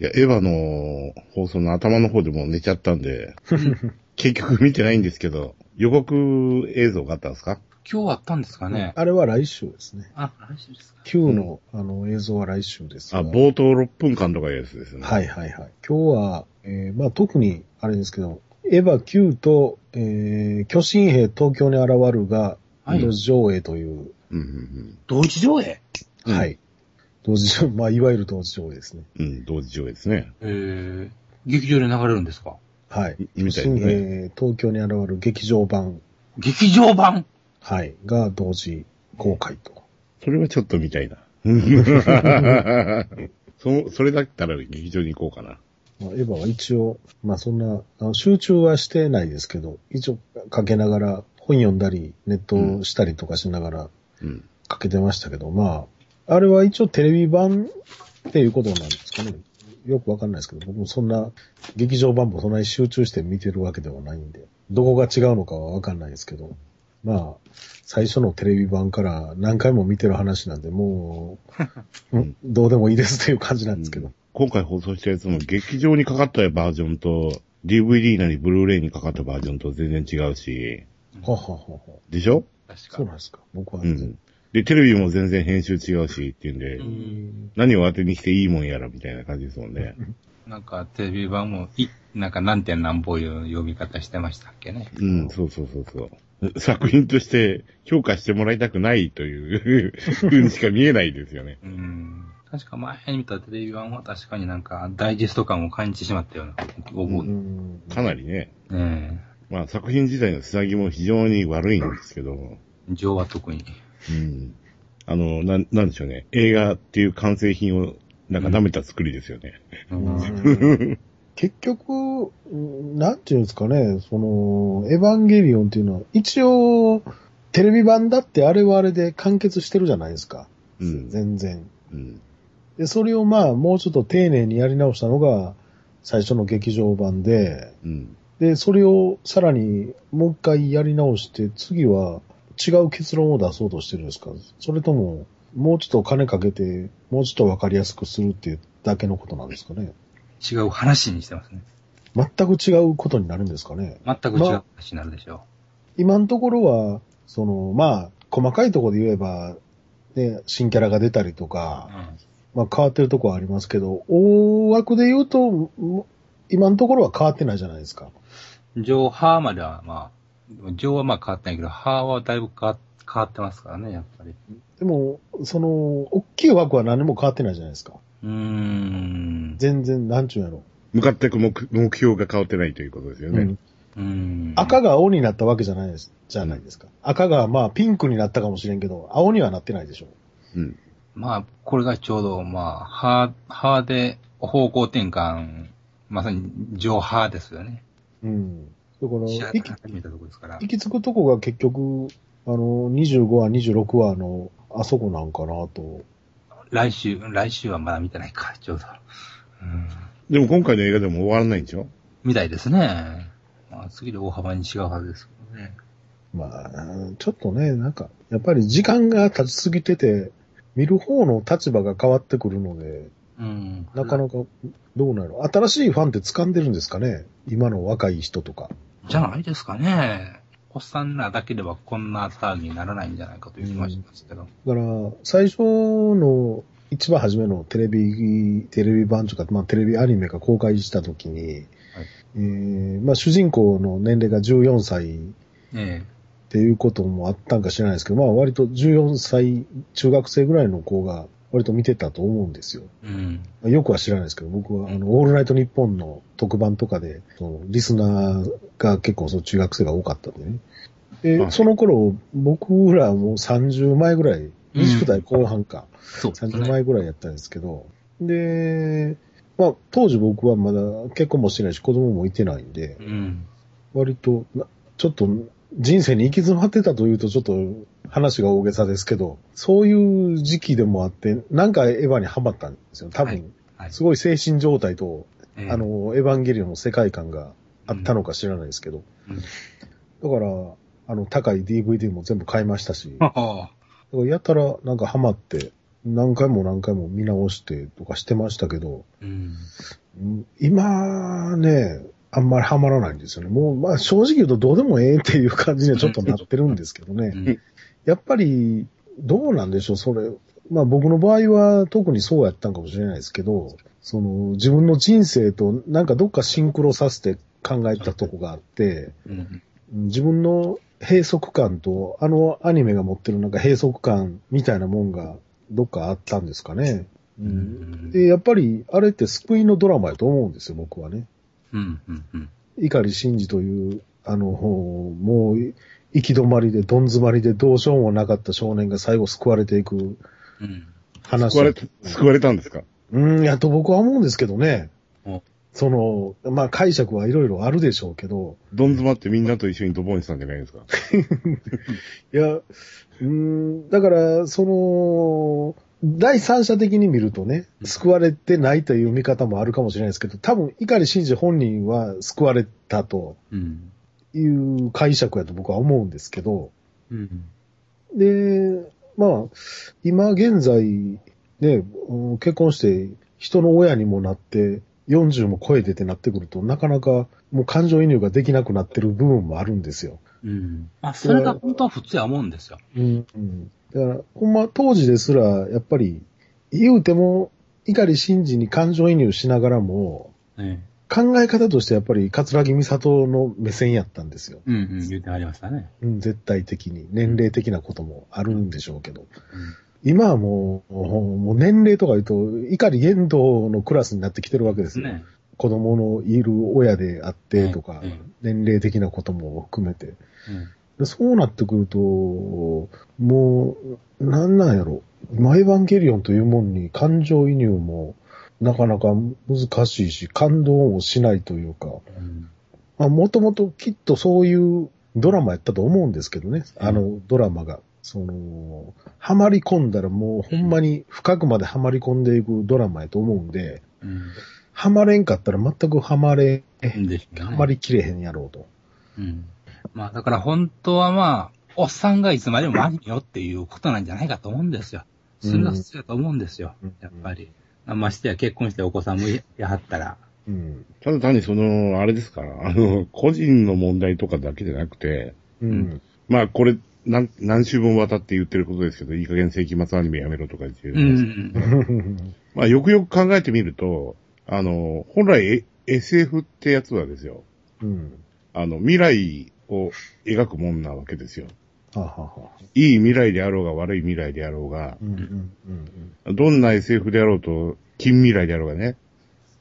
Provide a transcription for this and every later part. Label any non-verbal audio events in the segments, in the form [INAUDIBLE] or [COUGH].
いや、エヴァの放送の頭の方でもう寝ちゃったんで、[LAUGHS] 結局見てないんですけど、予告映像があったんですか？今日あったんですかね。あれは来週ですね。あ、来週ですか。Q の、あの映像は来週ですが。あ、冒頭6分間とかいうやつですね。はいはいはい。今日は、えーまあ特に、あれですけど、エヴァ Q と、えー巨神兵東京に現るが、はい同時上映という、うんうん同時上映？うんはい。同時上映、まあいわゆる同時上映ですね。うん。うん、同時上映ですね。えー、劇場で流れるんですか？はい。みたいですね。兵東京に現る劇場版、劇場版？はい、が同時公開と。それはちょっと見たいな。[LAUGHS] そ、それだったら劇場に行こうかな。まあ、エヴァは一応、まあそんな、あの集中はしてないですけど、一応かけながら、本読んだり、ネットしたりとかしながらうん。かけてましたけど、まあ、あれは一応テレビ版っていうことなんですかね。よくわかんないですけど、僕もそんな、劇場版もそんなに集中して見てるわけではないんで、どこが違うのかはわかんないですけど、まあ、最初のテレビ版から何回も見てる話なんで、もう、[LAUGHS] うんどうでもいいですっていう感じなんですけど。今回放送したやつも劇場にかかったバージョンと、DVD なりブルーレイにかかったバージョンと全然違うし、はははは。でしょ？確かそうなんですか。僕は全然うん。で、テレビも全然編集違うしっていうんで、うん何を当てにしていいもんやらみたいな感じですもんね。[LAUGHS] なんかテレビ版も、い、なんか何点何本いう読み方してましたっけね。うん、そうそうそうそう。作品として評価してもらいたくないという風にしか見えないですよね。うん。確か前に見たテレビ版は確かになんかダイジェスト感を感じてしまったような思う。うねんかなりね。え。まあ作品自体のつなぎも非常に悪いんですけど、情は特に。うん。あの、なん、なんでしょうね。映画っていう完成品をなんか舐めた作りですよね。うん結局、うんなんていうんですかね、その、エヴァンゲリオンっていうのは、一応、テレビ版だってあれはあれで完結してるじゃないですか。うん。全然。うん。で、それをまあ、もうちょっと丁寧にやり直したのが、最初の劇場版で、うん。で、それをさらにもう一回やり直して、次は違う結論を出そうとしてるんですか？それとも、もうちょっと金かけて、もうちょっとわかりやすくするっていうだけのことなんですかね？違う話にしてますね。全く違うことになるんですかね？全く違う話になるでしょ今のところは、その、まあ、細かいところで言えば、ね、新キャラが出たりとう。か、うんまあ変わってるところはありますけど、大枠で言うと、も今のところは変わってないじゃないですか。上、ハーまではまあ、上はまあ変わってないけど、ハーはだいぶ変わ変わってますからね、やっぱり。でも、その、大きい枠は何も変わってないじゃないですか。うーん。全然、なんちゅうんやろ。向かっていく目目標が変わってないということですよね。うんうーん。赤が青になったわけじゃないです、じゃないですか。赤がまあピンクになったかもしれんけど、青にはなってないでしょ。うん。まあ、これがちょうど、まあ、ハー、ハーで方向転換、まさに上ハーですよね。うん。だから、行き。行き着くとこが結局、あの、25話、26話の、あそこなんかなと。来週、来週はまだ見てないか、ちょうど。うん。でも今回の映画でも終わらないんでしょ？みたいですね。まあ、次で大幅に違うはずですけどね。まあ、ちょっとね、なんか、やっぱり時間が経ちすぎてて、見る方の立場が変わってくるので、うん。なかなか、どうなの新しいファンって掴んでるんですかね？今の若い人とか。じゃないですかね。おっさんらだけではこんな騒ぎにならないんじゃないかという気もしますけど。だから、最初の、一番初めのテレビ、テレビ版とか、まあテレビアニメが公開した時に、えーまあ主人公の年齢が14歳えっていうこともあったんか知らないですけど、まあ割と14歳、中学生ぐらいの子が割と見てたと思うんですよ。えうん。まあよくは知らないですけど、僕はあの、オールナイトニッポンの特番とかで、そのリスナーが結構その中学生が多かったんでね。で、はいその頃、僕らはもう30前ぐらい、20代後半か、そうです30ね。前ぐらいやったんですけど、で、まあ当時僕はまだ結婚もしてないし子供もいてないんでう、ん。割とな、ちょっと人生に行き詰まってたというとちょっと話が大げさですけど、そういう時期でもあって、なんかエヴァにハマったんですよ。多分、はい。すごい精神状態と、ええあ、の、エヴァンゲリオンの世界観があったのか知らないですけど、うんだから、あの、高い DVD も全部買いましたし、だかはらやたらなんかハマって何回も何回も見直してとかしてましたけど、うん。うん今ね、あんまりハマらないんですよね。もう、まあ正直言うとどうでもええっていう感じにはちょっとなってるんですけどね。うんやっぱり、どうなんでしょう、それ。まあ僕の場合は特にそうやったんかもしれないですけど、その自分の人生となんかどっかシンクロさせて考えたとこがあって、うん。自分の閉塞感と、あのアニメが持ってるなんか閉塞感みたいなもんがどっかあったんですかね。ううんん。で、やっぱりあれって救いのドラマやと思うんですよ、僕はね。うん。うん。うん。碇真司という、あの、もう、行き止まりで、どん詰まりでどうしようもなかった少年が最後救われていくうん。話。救われた、救われたんですか？うん、やと僕は思うんですけどねお。その、まあ解釈はいろいろあるでしょうけど、どん詰まってみんなと一緒にドボンしたんじゃないですか？[LAUGHS] いや、うん、だから、その、第三者的に見るとね、救われてないという見方もあるかもしれないですけど、多分、碇真司本人は救われたとうん。いう解釈やと僕は思うんですけど、うん。で、まあ、今現在、ね、うん結婚して人の親にもなって、40も超えてってなってくると、なかなかもう感情移入ができなくなってる部分もあるんですよ。うん。まあ、それが本当は普通や思うんですよ。うん。うん、だから、ほんま当時ですら、やっぱり、言うても、碇真司に感情移入しながらも、ね考え方としてやっぱり、桂木美里の目線やったんですよ。うん。うん。言ってありましたね。うん、絶対的に。年齢的なこともあるんでしょうけど。うん。今はもう、もう年齢とか言うと、怒り言動のクラスになってきてるわけですよ。ね。子供のいる親であってとか、うんうん年齢的なことも含めて。うん。でそうなってくると、もう、なんなんやろ。マエヴァンゲリオンというもんに感情移入もなかなか難しいし、感動もしないというか、うん。まあ、もともときっとそういうドラマやったと思うんですけどね、うんあのドラマが。その、ハマり込んだらもうほんまに深くまでハマり込んでいくドラマやと思うんで、うん。ハマれんかったら全くハマれ、ねハマりきれへんやろうと。うん。まあ、だから本当はまあ、おっさんがいつまでもアニメよっていうことなんじゃないかと思うんですよ。それが普通だと思うんですよ。うんやっぱり。ましてや結婚してお子さんもいやはったら。うん。ただ単にその、あれですから、[LAUGHS] あの、個人の問題とかだけじゃなくて、うん。まあこれ、何、何週分渡って言ってることですけど、いい加減世紀末アニメやめろとか言ってる、うん。[LAUGHS] まあよくよく考えてみると、あの、本来え SF ってやつはですよ、うん。あの、未来を描くもんなわけですよ。いい未来であろうが悪い未来であろうが、どんな SF であろうと、近未来であろうがね、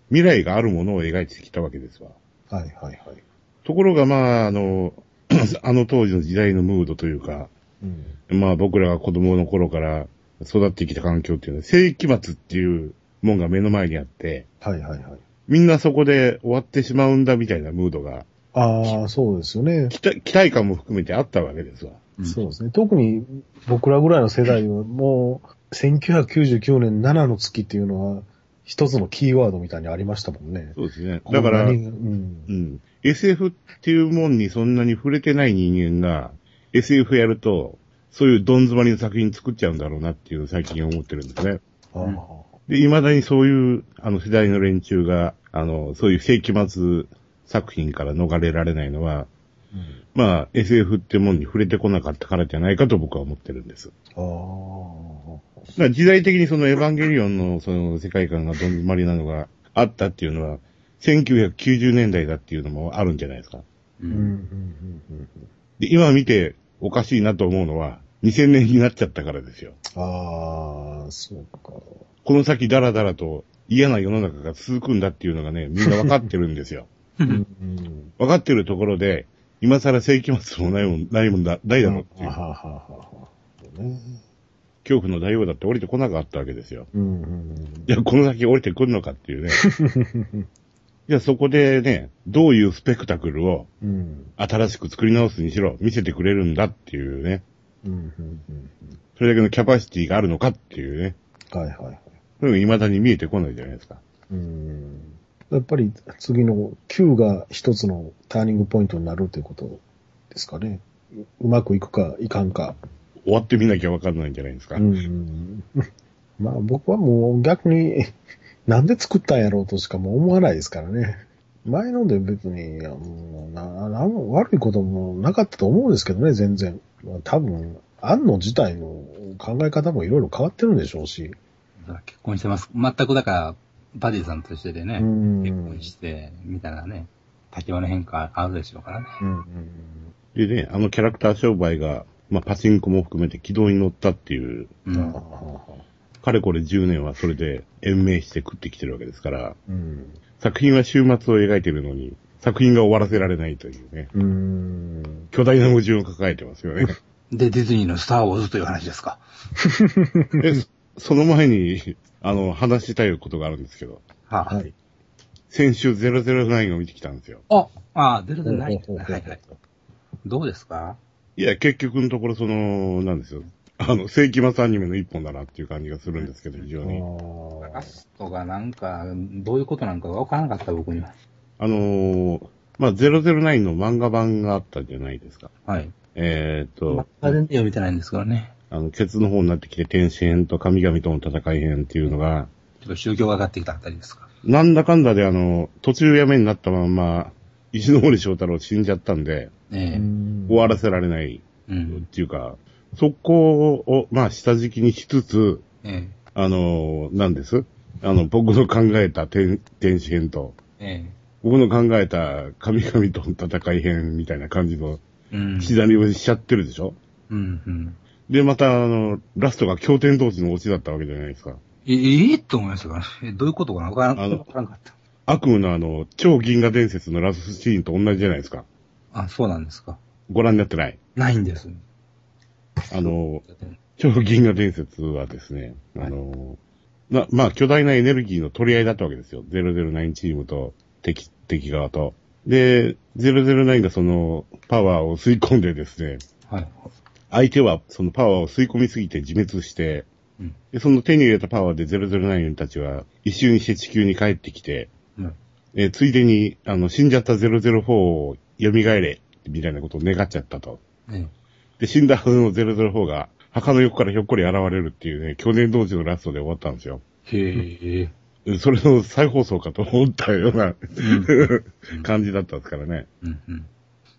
未来があるものを描いてきたわけですわ。うん。はいはいはい。ところがまあ、あの、[COUGHS] あの当時の時代のムードというか、うん。まあ僕らが子供の頃から育ってきた環境っていうのは、世紀末っていうもんが目の前にあって、はいはいはい。みんなそこで終わってしまうんだみたいなムードが、ああ、そうですよね。期待期待感も含めてあったわけですわ。うんそうですね。特に僕らぐらいの世代はもう、1999年7の月っていうのは、一つのキーワードみたいにありましたもんね。そうですね。だから、うこんうん。ん。SF っていうもんにそんなに触れてない人間が、SF やると、そういうどん詰まりの作品作っちゃうんだろうなっていう最近思ってるんですね。ああうんで、未だにそういう、あの世代の連中が、あの、そういう世紀末作品から逃れられないのは、うんまあ、SF ってもんに触れてこなかったからじゃないかと僕は思ってるんです。ああ。だから時代的にそのエヴァンゲリオンのその世界観がどん詰まりなのがあったっていうのは、1990年代だっていうのもあるんじゃないですか。ううんうんうんん。うんで、今見ておかしいなと思うのは、2000年になっちゃったからですよ。ああ、そうか。この先ダラダラと嫌な世の中が続くんだっていうのがね、みんなわかってるんですよ。うんうん。わかってるところで、今更世紀末もないもん、ないもんだ、ないだろうっていうは。はははは。ね恐怖の大王だって降りてこなかったわけですよ。うんうんいや、この先降りてくるのかっていうね。[LAUGHS] じゃあそこでね、どういうスペクタクルをうん。うん。新しく作り直すにしろ、見せてくれるんだっていうね。うんうんうんそれだけのキャパシティがあるのかっていうね。うん。はいはいはい。それが未だに見えてこないじゃないですか。うん。やっぱり次の Q が一つのターニングポイントになるということですかね。ううまくいくかいかんか。終わってみなきゃわかんないんじゃないですか。うんうん [LAUGHS] まあ僕はもう逆に、[LAUGHS] なんで作ったんやろうとしかもう思わないですからね。前ので別に、いやもうななんも悪いこともなかったと思うんですけどね、全然。まあ多分、安野自体の考え方もいろいろ変わってるんでしょうし。結婚してます。全くだから、バディさんとしてでね、うん結婚して、みたいなね、立場の変化あるでしょうからね。うんうんでね、あのキャラクター商売が、まあパチンコも含めて軌道に乗ったっていう、うん。かれこれ10年はそれで延命して食ってきてるわけですから、うん。作品は終末を描いてるのに、作品が終わらせられないというね、うん。巨大な矛盾を抱えてますよね。[LAUGHS] で、ディズニーのスターウォーズという話ですか。[LAUGHS] で、そその前に、あの、話したいことがあるんですけど、はい。先週009を見てきたんですよ。あ、ああ、出るでない。はいはい。どうですか？いや、結局のところその、なんですよ。あの、世紀末アニメの一本だなっていう感じがするんですけど、非常に。ラストがなんか、どういうことなんかわからなかった僕には。あのーまあ、009の漫画版があったじゃないですか。はい。えーっまと、だ全然読めてないんですけどね。あの、ケツの方になってきて天使編と神々との戦い編っていうのが、ちょっと宗教が上がってきたあたりですか。なんだかんだであの、途中やめになったまんま、石ノ森章太郎死んじゃったんで、ええ終わらせられないうん。っていうか、そこを、まあ、下敷きにしつつ、えあの、なんです？あの、僕の考えた天天使編と、ええ僕の考えた神々との戦い編みたいな感じのえうん。左をしちゃってるでしょ？うん、うん。で、また、あの、ラストが経典同士のオチだったわけじゃないですか。え、ええと思いましたか？ら。え、どういうことかな？わからんからんかった。悪夢のあの、超銀河伝説のラストシーンと同じじゃないですか。あ、そうなんですか。ご覧になってない？ないんです。あの、超銀河伝説はですね、あの、な、まあ、巨大なエネルギーの取り合いだったわけですよ。009チームと敵、敵側と。で、009がそのパワーを吸い込んでですね、はい。相手はそのパワーを吸い込みすぎて自滅して、うんで、その手に入れたパワーで009たちは一瞬にして地球に帰ってきて、うん。えーついでに、あの、死んじゃった004を蘇れ、みたいなことを願っちゃったと。えで、死んだはずの004が、墓の横からひょっこり現れるっていうね、去年同時のラストで終わったんですよ。え。へえ。うんそれの再放送かと思ったようなうん [LAUGHS] 感じだったんですからね。うんうん。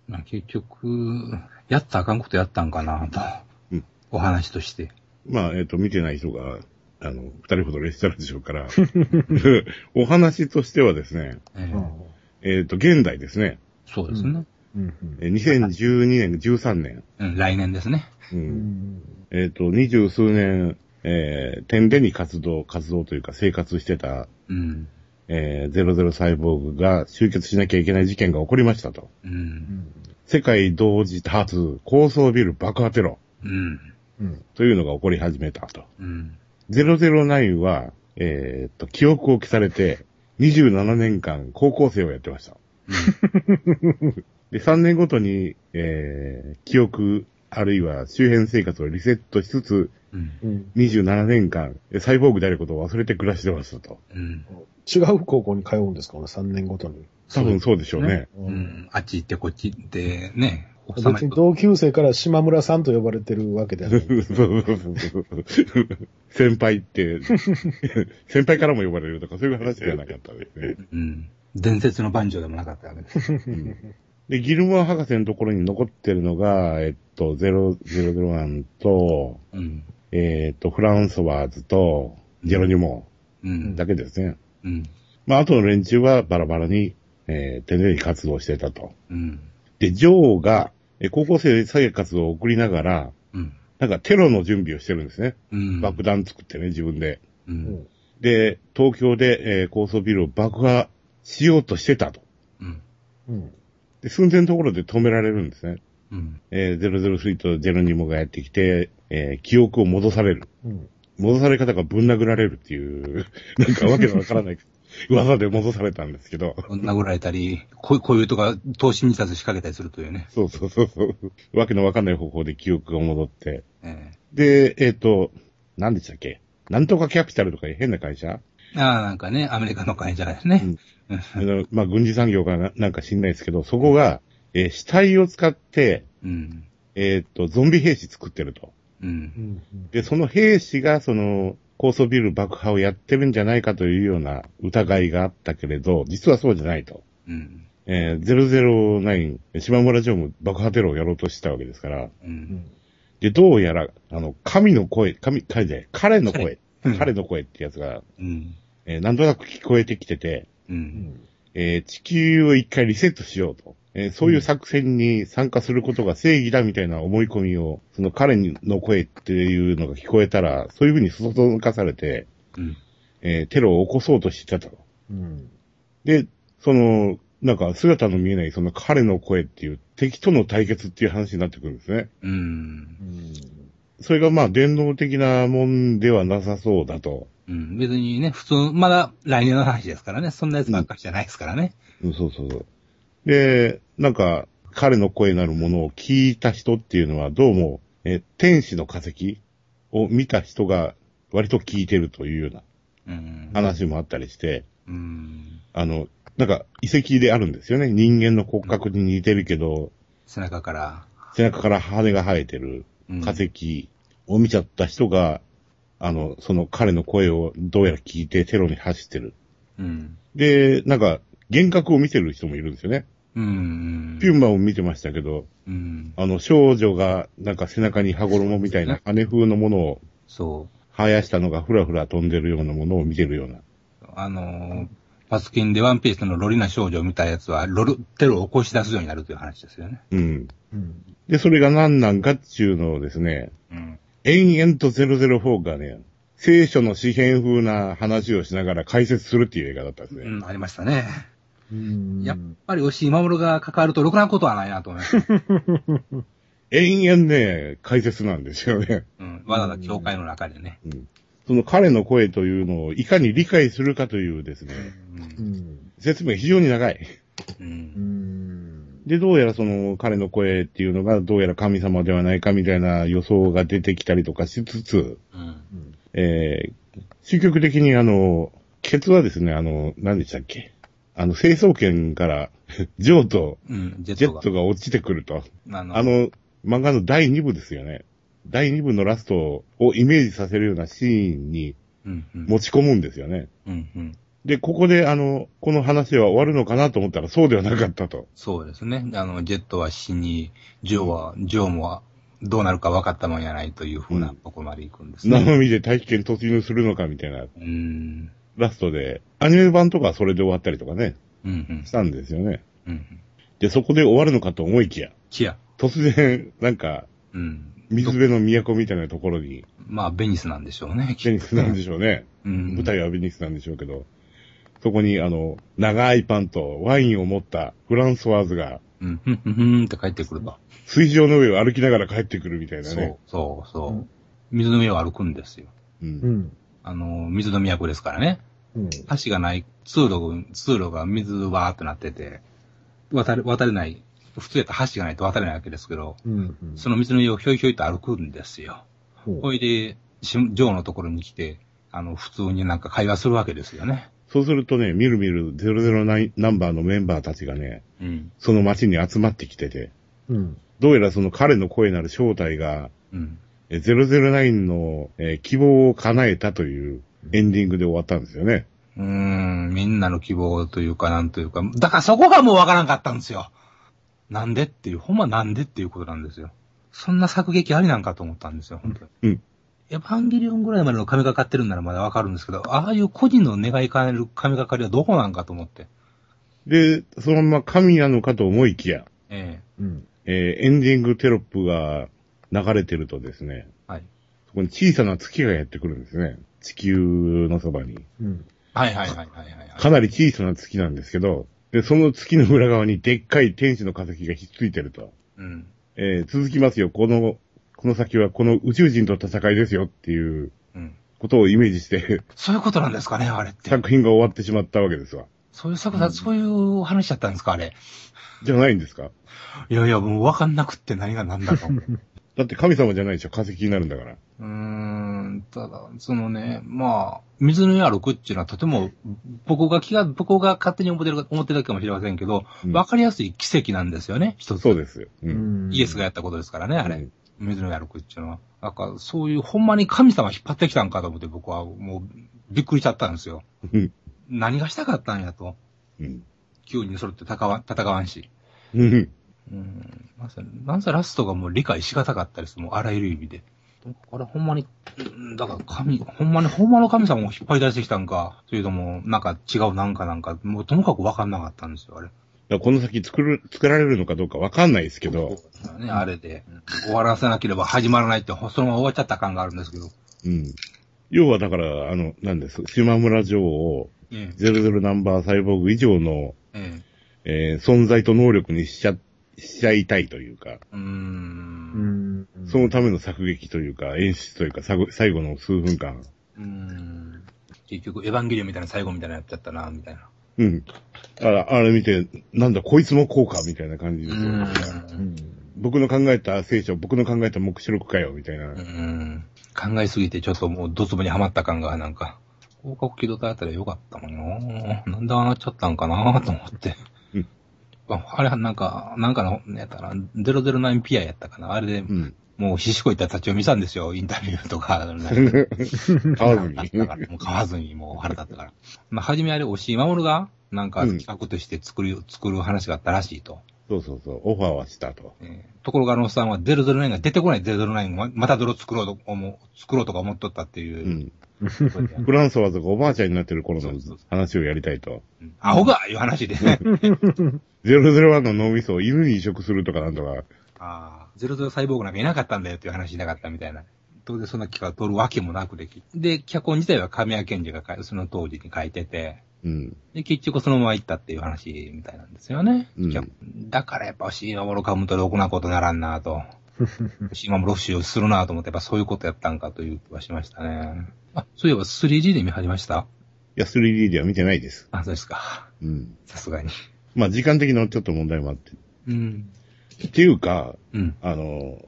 まあ結局、やったらあかんことやったんかなと。うんお話として。まあ、えっ、と、見てない人が、あの、二人ほどいらっしゃるでしょうから、[LAUGHS] お話としてはですね、えええっ、と、現代ですね、そうですね。うんえー2012年、13年、うん、来年ですね。ううんんえっ、と、二十数年、えー、点でに活動、活動というか生活してた、うん。えー、00サイボーグが集結しなきゃいけない事件が起こりましたと。う。うんん世界同時多発高層ビル爆破テロうん。うんというのが起こり始めたと。うん。009は、えーっと、記憶を消されて、27年間高校生をやってました。で、3年ごとに、えー、記憶、あるいは周辺生活をリセットしつつ、うん。うん27年間、サイボーグであることを忘れて暮らしてましたと。うん。違う高校に通うんですか？ね、3年ごとに。多分そうでしょうね。う。ん。あっち行ってこっち行って、ね。奥別に同級生から島村さんと呼ばれてるわけではない。そうそうそうそう先輩って、[LAUGHS] 先輩からも呼ばれるとかそういう話じゃなかったですね。うん。伝説の番長でもなかったわけです。で、ギルモア博士のところに残ってるのが、えっと、001と、うん。えっと、フランソワーズと、ジェロニモうん。だけですね。うん。まあ、あとの連中はバラバラに、えー、手練に活動してたと。うん。で、ジョーが、えー高校生生活を送りながら、うん。なんかテロの準備をしてるんですね。うん。爆弾作ってね、自分で。う。うんんで、東京で、えー高層ビルを爆破しようとしてたと。うん。うんで、寸前のところで止められるんですね。うん。えー、003とジェロニモがやってきて、えー記憶を戻される。うん戻され方がぶん殴られるっていう、[LAUGHS] なんかわけのわからない技で戻されたんですけど。殴られたり、こういうとか、投資にさず仕掛けたりするというね。そうそうそうそう。わけのわかんない方法で記憶が戻って。えで、えっ、と、何でしたっけ？なんとかキャピタルとかいう変な会社？えああ、なんかね、アメリカの会社ですね。あのまあ、軍事産業かななんか知んないですけど、そこが、えー死体を使って、うん。えっ、と、ゾンビ兵士作ってると。う。うんんで、その兵士が、その、高層ビル爆破をやってるんじゃないかというような疑いがあったけれど、実はそうじゃないと。うん。えー、009、島村城も爆破テロをやろうとしたわけですから。う。うんん。で、どうやら、あの、神の声、神、彼で、彼の声、彼彼の声ってやつが、うん。えーなんとなく聞こえてきてて、う。うんん。えー地球を一回リセットしようと。えーそういう作戦に参加することが正義だみたいな思い込みを、その彼の声っていうのが聞こえたら、そういうふうにそそのかされて、うん。えーテロを起こそうとしてたと。うん。で、その、なんか姿の見えないその彼の声っていう敵との対決っていう話になってくるんですね。うん。うん。それがまあ電脳的なもんではなさそうだと。うん。別にね、普通、まだ来年の話ですからね。そんなやつばっかりじゃないですからね。うんそうそうそう。で、なんか、彼の声なるものを聞いた人っていうのは、どうも、え、天使の化石を見た人が割と聞いてるというようなうん。話もあったりして、うん。あの、なんか遺跡であるんですよね。人間の骨格に似てるけど、背中から。背中から羽が生えてるうん化石を見ちゃった人が、あの、その彼の声をどうやら聞いてテロに走ってる。うん。で、なんか、幻覚を見てる人もいるんですよね。うん。ピュンマを見てましたけど、うん。あの、少女が、なんか背中に羽衣みたいな羽風のものをそ生やしたのがふらふら飛んでるようなものを見てるような。う。あのーパスキンでワンピースのロリナ少女を見たやつは、ロル、テロを起こし出すようになるという話ですよね。うん。うん。で、それが何なんかっていうのをですね、うん。延々と004がね、聖書の詩篇風な話をしながら解説するっていう映画だったんですね。うん、ありましたね。うん。やっぱり押井守が関わるとろくなことはないなと思いました。[LAUGHS] 延々ね、解説なんですよね。うん。わざわざ教会の中でね。うん。その彼の声というのをいかに理解するかというですね、ううん。ん。説明が非常に長い。う。うんん。で、どうやらその彼の声っていうのがどうやら神様ではないかみたいな予想が出てきたりとかしつつ、うん。えー、終局的にあの、ケツはですね、あの、何でしたっけ？あの、成層圏から、[LAUGHS] ジョーとうん。ジェットが。落ちてくると。あのあの、漫画の第2部ですよね。第2部のラストをイメージさせるようなシーンに。持ち込むんですよね。うん。うん。で、ここであの、この話は終わるのかなと思ったらそうではなかったと。そうですね。あの、ジェットは死に、ジョーは、ジョーもどうなるか分かったもんやないというふうなとこまで行くんですね。生身で大気圏突入するのかみたいなうん。ラストで、アニメ版とかはそれで終わったりとかね、うん。うんし。たんですよね。うん。で、そこで終わるのかと思いきや、キア。突然、なんか、うん。水辺の都みたいなところに、まあ、ベニスなんでしょうね。ベニスなんでしょうね。うん。舞台はベニスなんでしょうけど、そこにあの、長いパンとワインを持ったフランソワーズが、うん、ふん、ふん、ふんって帰ってくると。水上の上を歩きながら帰ってくるみたいなねそう。、そう、そうう。ん水の上を歩くんですよ。う。うんん。あの、水の都ですからね。うん。橋がない、通路、通路が水わーってなってて、渡れ、渡れない、普通やったら橋がないと渡れないわけですけど、うん。その水の上をひょいひょいと歩くんですよ。ほいで、しジョーのところに来て、あの、普通になんか会話するわけですよね。そうするとね、みるみる009ナンバーのメンバーたちがね、うん。その街に集まってきてて、うん。どうやらその彼の声なる正体が、うん。え009の、えー希望を叶えたというエンディングで終わったんですよね。うーん、みんなの希望というか、なんというか、だからそこがもうわからんかったんですよ。なんでっていう、ほんまなんでっていうことなんですよ。そんな作劇ありなんかと思ったんですよ、本当に。うん。エヴァンゲリオンぐらいまでの神がかってるんならまだわかるんですけど、ああいう個人の願いかねる神がかりはどこなんかと思って。で、そのまま神なのかと思いきや、えうん。えーエンディングテロップが流れてるとですね、えはい。そこに小さな月がやってくるんですね。地球のそばに。うん。はいはいはいはいはい、はい。かなり小さな月なんですけど、で、その月の裏側にでっかい天使の化石がひっついてると。うん。えー続きますよ。この、この先はこの宇宙人と戦いですよっていううん。ことをイメージして、そういうことなんですかね、あれって。作品が終わってしまったわけですわ。そういう作品、そういう話だったんですか、あれ。じゃないんですか？いやいや、もうわかんなくって何が何だと。[LAUGHS] だって神様じゃないでしょ。化石になるんだから。うーん、ただ、そのね、まあ、水の上歩くっていうのはとても、僕が気が、僕が勝手に思ってる、思ってるかもしれませんけど、うんわ、かりやすい奇跡なんですよね、一つ。そうです。う。うんん。イエスがやったことですからね、あれ。うん水の歩くっていうのは。なんか、そういう、ほんまに神様引っ張ってきたんかと思って僕はもう、びっくりしちゃったんですよ。うん。何がしたかったんやと。うん。9人揃って戦わ戦わんし。うん。うん。なんせ、なんせラストがもう理解しがたかったです。もうあらゆる意味で。これほんまに、うんだから神、ほんまに、ほんまの神様を引っ張り出してきたんか、それとも、なんか違うなんかなんか、もうともかくわかんなかったんですよ、あれ。だからこの先作る、作られるのかどうかわかんないですけど、ね、あれで。終わらせなければ始まらないって、そのまま終わっちゃった感があるんですけど。うん。要はだから、あの、なんです、島村城をえ00ナンバーサイボーグ以上の、え。ええー存在と能力にしちゃ、しちゃいたいというか、え。うんん。そのための作劇というか、演出というか、最後の数分間。うーん。結局、エヴァンゲリオンみたいな最後みたいなやっちゃったな、みたいな。うん。あら、あれ見て、なんだ、こいつもこうか、みたいな感じうですよ。うーん。ん。僕の考えた聖書、僕の考えた目視録かよ、みたいな。うーん。考えすぎてちょっともうドツボにはまった感がなんか、広角機動隊あたりよかったもんななんでああなっちゃったんかなと思って。うんああれはなんか、なんかの、やったら、009ピアやったかなあれで、うん。もうひしこいった立ち読みしたんですよ、インタビューとか。[LAUGHS] 買わずに。もう買わずに、もう腹立ったから。まあ、はじめあれ、押井守が、なんかうん企画として作る、作る話があったらしいと。そうそうそう、オファーはしたと。えーところがあのおっさんは009が出てこない009ままた泥作ろうと思う、作ろうとか思っとったっていうう。ん。フランソワーズがおばあちゃんになってる頃の話をやりたいと。うんアホがいう話で。[LAUGHS] 001の脳みそを犬に移植するとかなんとか。ああ、00サイボーグなんかいなかったんだよっていう話しなかったみたいな。当然そんな企画を取るわけもなくでき。で、脚本自体は神谷健二がその当時に書いてて、うん。で、結局そのまま行ったっていう話みたいなんですよね。うん脚だからやっぱシーマモロカムとろくなことならんなと。シーマモロ使用するなと思って、やっぱそういうことやったんかという気はしましたね。あ、そういえば 3D で見張りました？いや、3D では見てないです。あ、そうですか。うん。さすがに。まあ、時間的なちょっと問題もあって。うん。っていうか、うん。あの、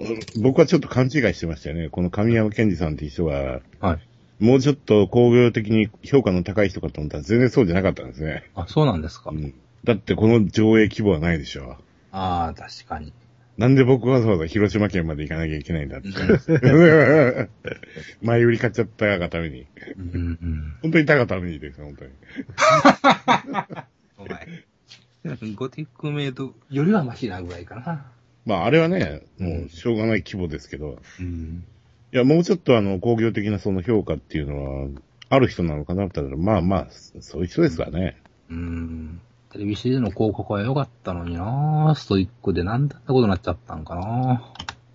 僕はちょっと勘違いしてましたよね。この神山健二さんって人が、はい。もうちょっと工業的に評価の高い人かと思ったら全然そうじゃなかったんですね。あ、そうなんですか。うん。だってこの上映規模はないでしょ。ああ、確かに。なんで僕わざわざ広島県まで行かなきゃいけないんだって。[LAUGHS] 前売り買っちゃったがために。うんうん。本当に高がためにです、本当に。[LAUGHS] お前。ゴティックメイドよりはマシなぐらいかな。まあ、あれはね、もう、しょうがない規模ですけど、うん。いや、もうちょっとあの、工業的なその評価っていうのは、ある人なのかなって言ったら、まあまあ、そういう人ですわね。うん。テレビ CD の広告は良かったのになストイックでなんであんなことになっちゃったんかな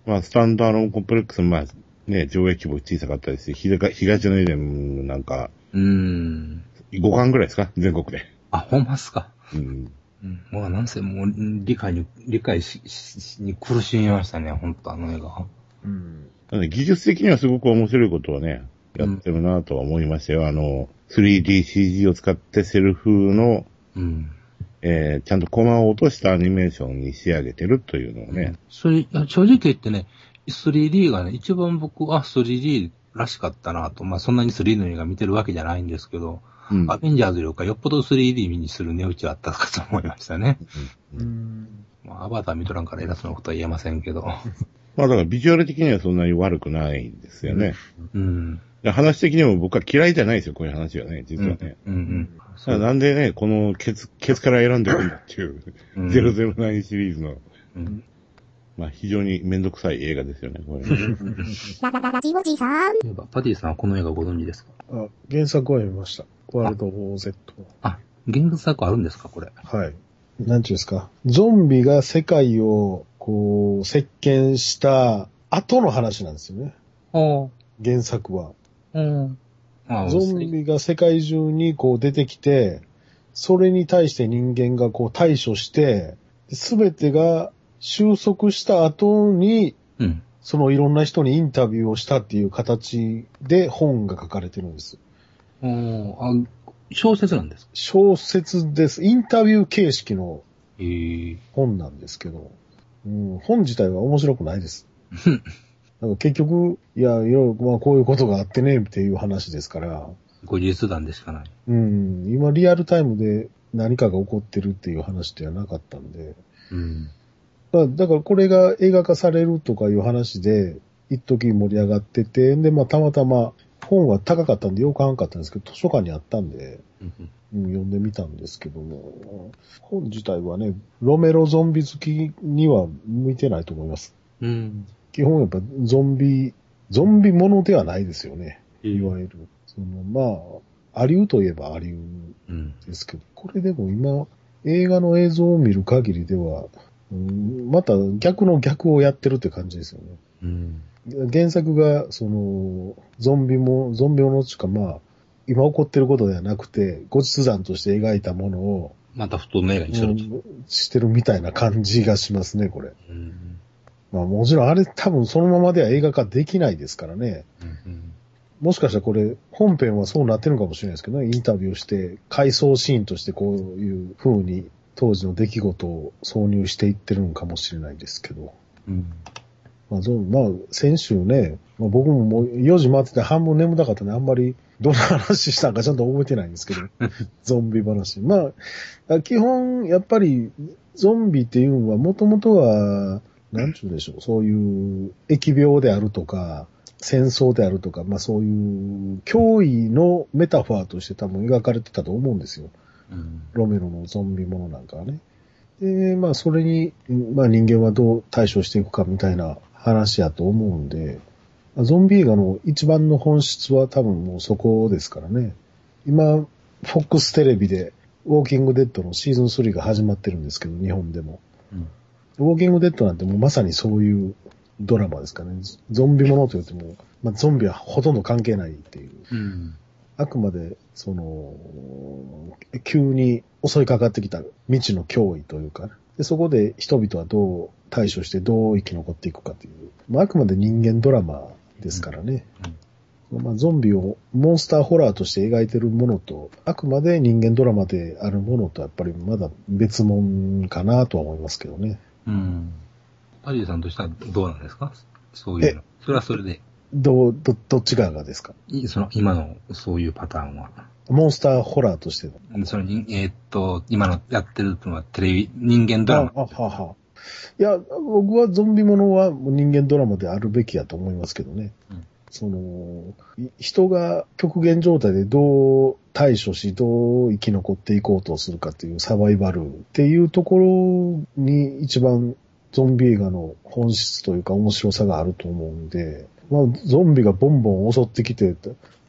まあ、スタンダーロンコンプレックスも、まあ、ね、上映規模小さかったですし、東東のエデンなんか、うん。5巻ぐらいですか？全国で。あ、ほんまっすか。うん。うん。もうなんせもう理解に、理解し、しに苦しみましたね、本当あの映画。うん。なので技術的にはすごく面白いことはね、やってるなとは思いましたよ。あの、3DCG を使ってセルフの、うん。えー、ちゃんとコマを落としたアニメーションに仕上げてるというのをね、それ、正直言ってね、3D がね、一番僕は 3D らしかったなと。まあそんなに 3D の映画見てるわけじゃないんですけど、うんアベンジャーズよりかよっぽど 3D にする値打ちはあったかと思いましたね。うん。まあアバター見とらんから偉そうなことは言えませんけど。[LAUGHS] まあだからビジュアル的にはそんなに悪くないんですよね。うん。で話的にも僕は嫌いじゃないですよ、こういう話はね、実はね。うんうん。なんでね、このケツ、ケツから選んでるんだっていう、うん009シリーズの、うん。まあ非常にめんどくさい映画ですよね、これね。ララララジオジさん。パティさんはこの映画ご存知ですか？あ、原作は読みました。ワールド OZ。あ、原作あるんですかこれ？はい。なんちゅうんですか？ゾンビが世界を、こう、席巻した後の話なんですよね。あ原作は。あ。うん。あゾンビが世界中にこう出てきて、それに対して人間がこう対処して、すべてが収束した後に、うん。そのいろんな人にインタビューをしたっていう形で本が書かれてるんです。おあ、小説なんですか？小説です。インタビュー形式の。本なんですけど、うん、本自体は面白くないです。[LAUGHS] なんか結局、いや、いろいろ、まあこういうことがあってね、っていう話ですから、後日談でしかない。うん、今リアルタイムで何かが起こってるっていう話ではなかったんで、うん。まあ、だからこれが映画化されるとかいう話で、一時盛り上がってて、で、まあ、たまたま本は高かったんでよく買わんかったんですけど、図書館にあったんで、うんうん読んでみたんですけども、本自体はね、ロメロゾンビ好きには向いてないと思います。うん。基本やっぱゾンビ、ゾンビものではないですよね。うんいわゆる。その、まあ、アリューといえばアリューうん。ですけど、これでも今、映画の映像を見る限りでは、うんまた逆の逆をやってるって感じですよね。うん。原作が、その、ゾンビも、ゾンビものっていうか、まあ、今起こってることではなくて、後日談として描いたものを、また普通の映画にすると。うんしてるみたいな感じがしますね、これ。うん。まあもちろんあれ多分そのままでは映画化できないですからね。うん。もしかしたらこれ、本編はそうなってるのかもしれないですけどね、インタビューして、回想シーンとしてこういう風に当時の出来事を挿入していってるのかもしれないですけど。うん。まあ、そうまあ、先週ね、まあ、僕ももう4時回ってて半分眠たかったんで、あんまりどんな話したんかちゃんと覚えてないんですけど、[LAUGHS] ゾンビ話。まあ、基本、やっぱり、ゾンビっていうのは、もともとは、なんちゅうでしょう、そういう疫病であるとか、戦争であるとか、まあそういう脅威のメタファーとして多分描かれてたと思うんですよ。うん。ロメロのゾンビものなんかはね。で、まあそれに、まあ人間はどう対処していくかみたいな話やと思うんで、ゾンビ映画の一番の本質は多分もうそこですからね。今、フォックステレビで、ウォーキングデッドのシーズン3が始まってるんですけど、日本でも。うん。ウォーキングデッドなんてもうまさにそういうドラマですかね。ゾンビものと言っても、まあゾンビはほとんど関係ないっていう。うん。あくまで、その、急に襲いかかってきた未知の脅威というか、でそこで人々はどう対処してどう生き残っていくかという、まあ、あくまで人間ドラマですからね。まあ、ゾンビをモンスターホラーとして描いてるものと、あくまで人間ドラマであるものとやっぱりまだ別物かなとは思いますけどね。うん。アリエさんとしてはどうなんですか？そういうの。それはそれで、どう、ど、どっち側がですか？いその、今のそういうパターンは。モンスターホラーとしての。そのに、えーっと、今のやってるのはテレビ、人間ドラマ。あ、はは。いや、僕はゾンビものは人間ドラマであるべきやと思いますけどね。うんその、い人が極限状態でどう対処し、どう生き残っていこうとするかっていうサバイバルっていうところに一番ゾンビ映画の本質というか面白さがあると思うんで、まあ、ゾンビがボンボン襲ってきて、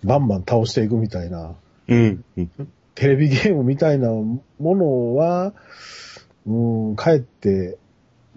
バンバン倒していくみたいな、うん。うんテレビゲームみたいなものは、うん、かえって、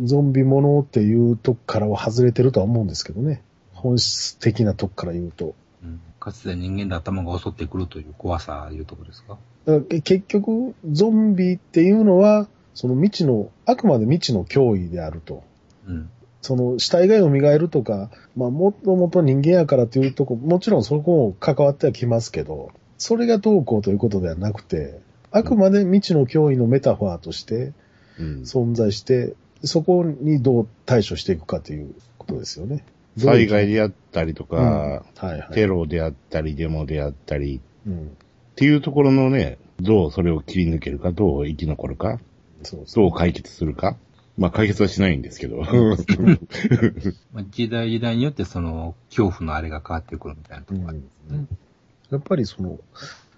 ゾンビものっていうとこからは外れてるとは思うんですけどね。本質的なとこから言うと。うんかつて人間で頭が襲ってくるという怖さいうところですか？だからけ結局、ゾンビっていうのは、その未知の、あくまで未知の脅威であると。うん。その死体が蘇るとか、まあもともと人間やからというとこ、もちろんそこも関わってはきますけど、それがどうこうということではなくて、あくまで未知の脅威のメタファーとしてうん存在して、そこにどう対処していくかということですよね。災害であったりとか、はいはい。テロであったり、デモであったり、うん。っていうところのね、どうそれを切り抜けるか、どう生き残るか、そうそう。どう解決するか。まあ解決はしないんですけど。[LAUGHS] まあ、時代時代によってその、恐怖のあれが変わってくるみたいなところがありますね。やっぱりその、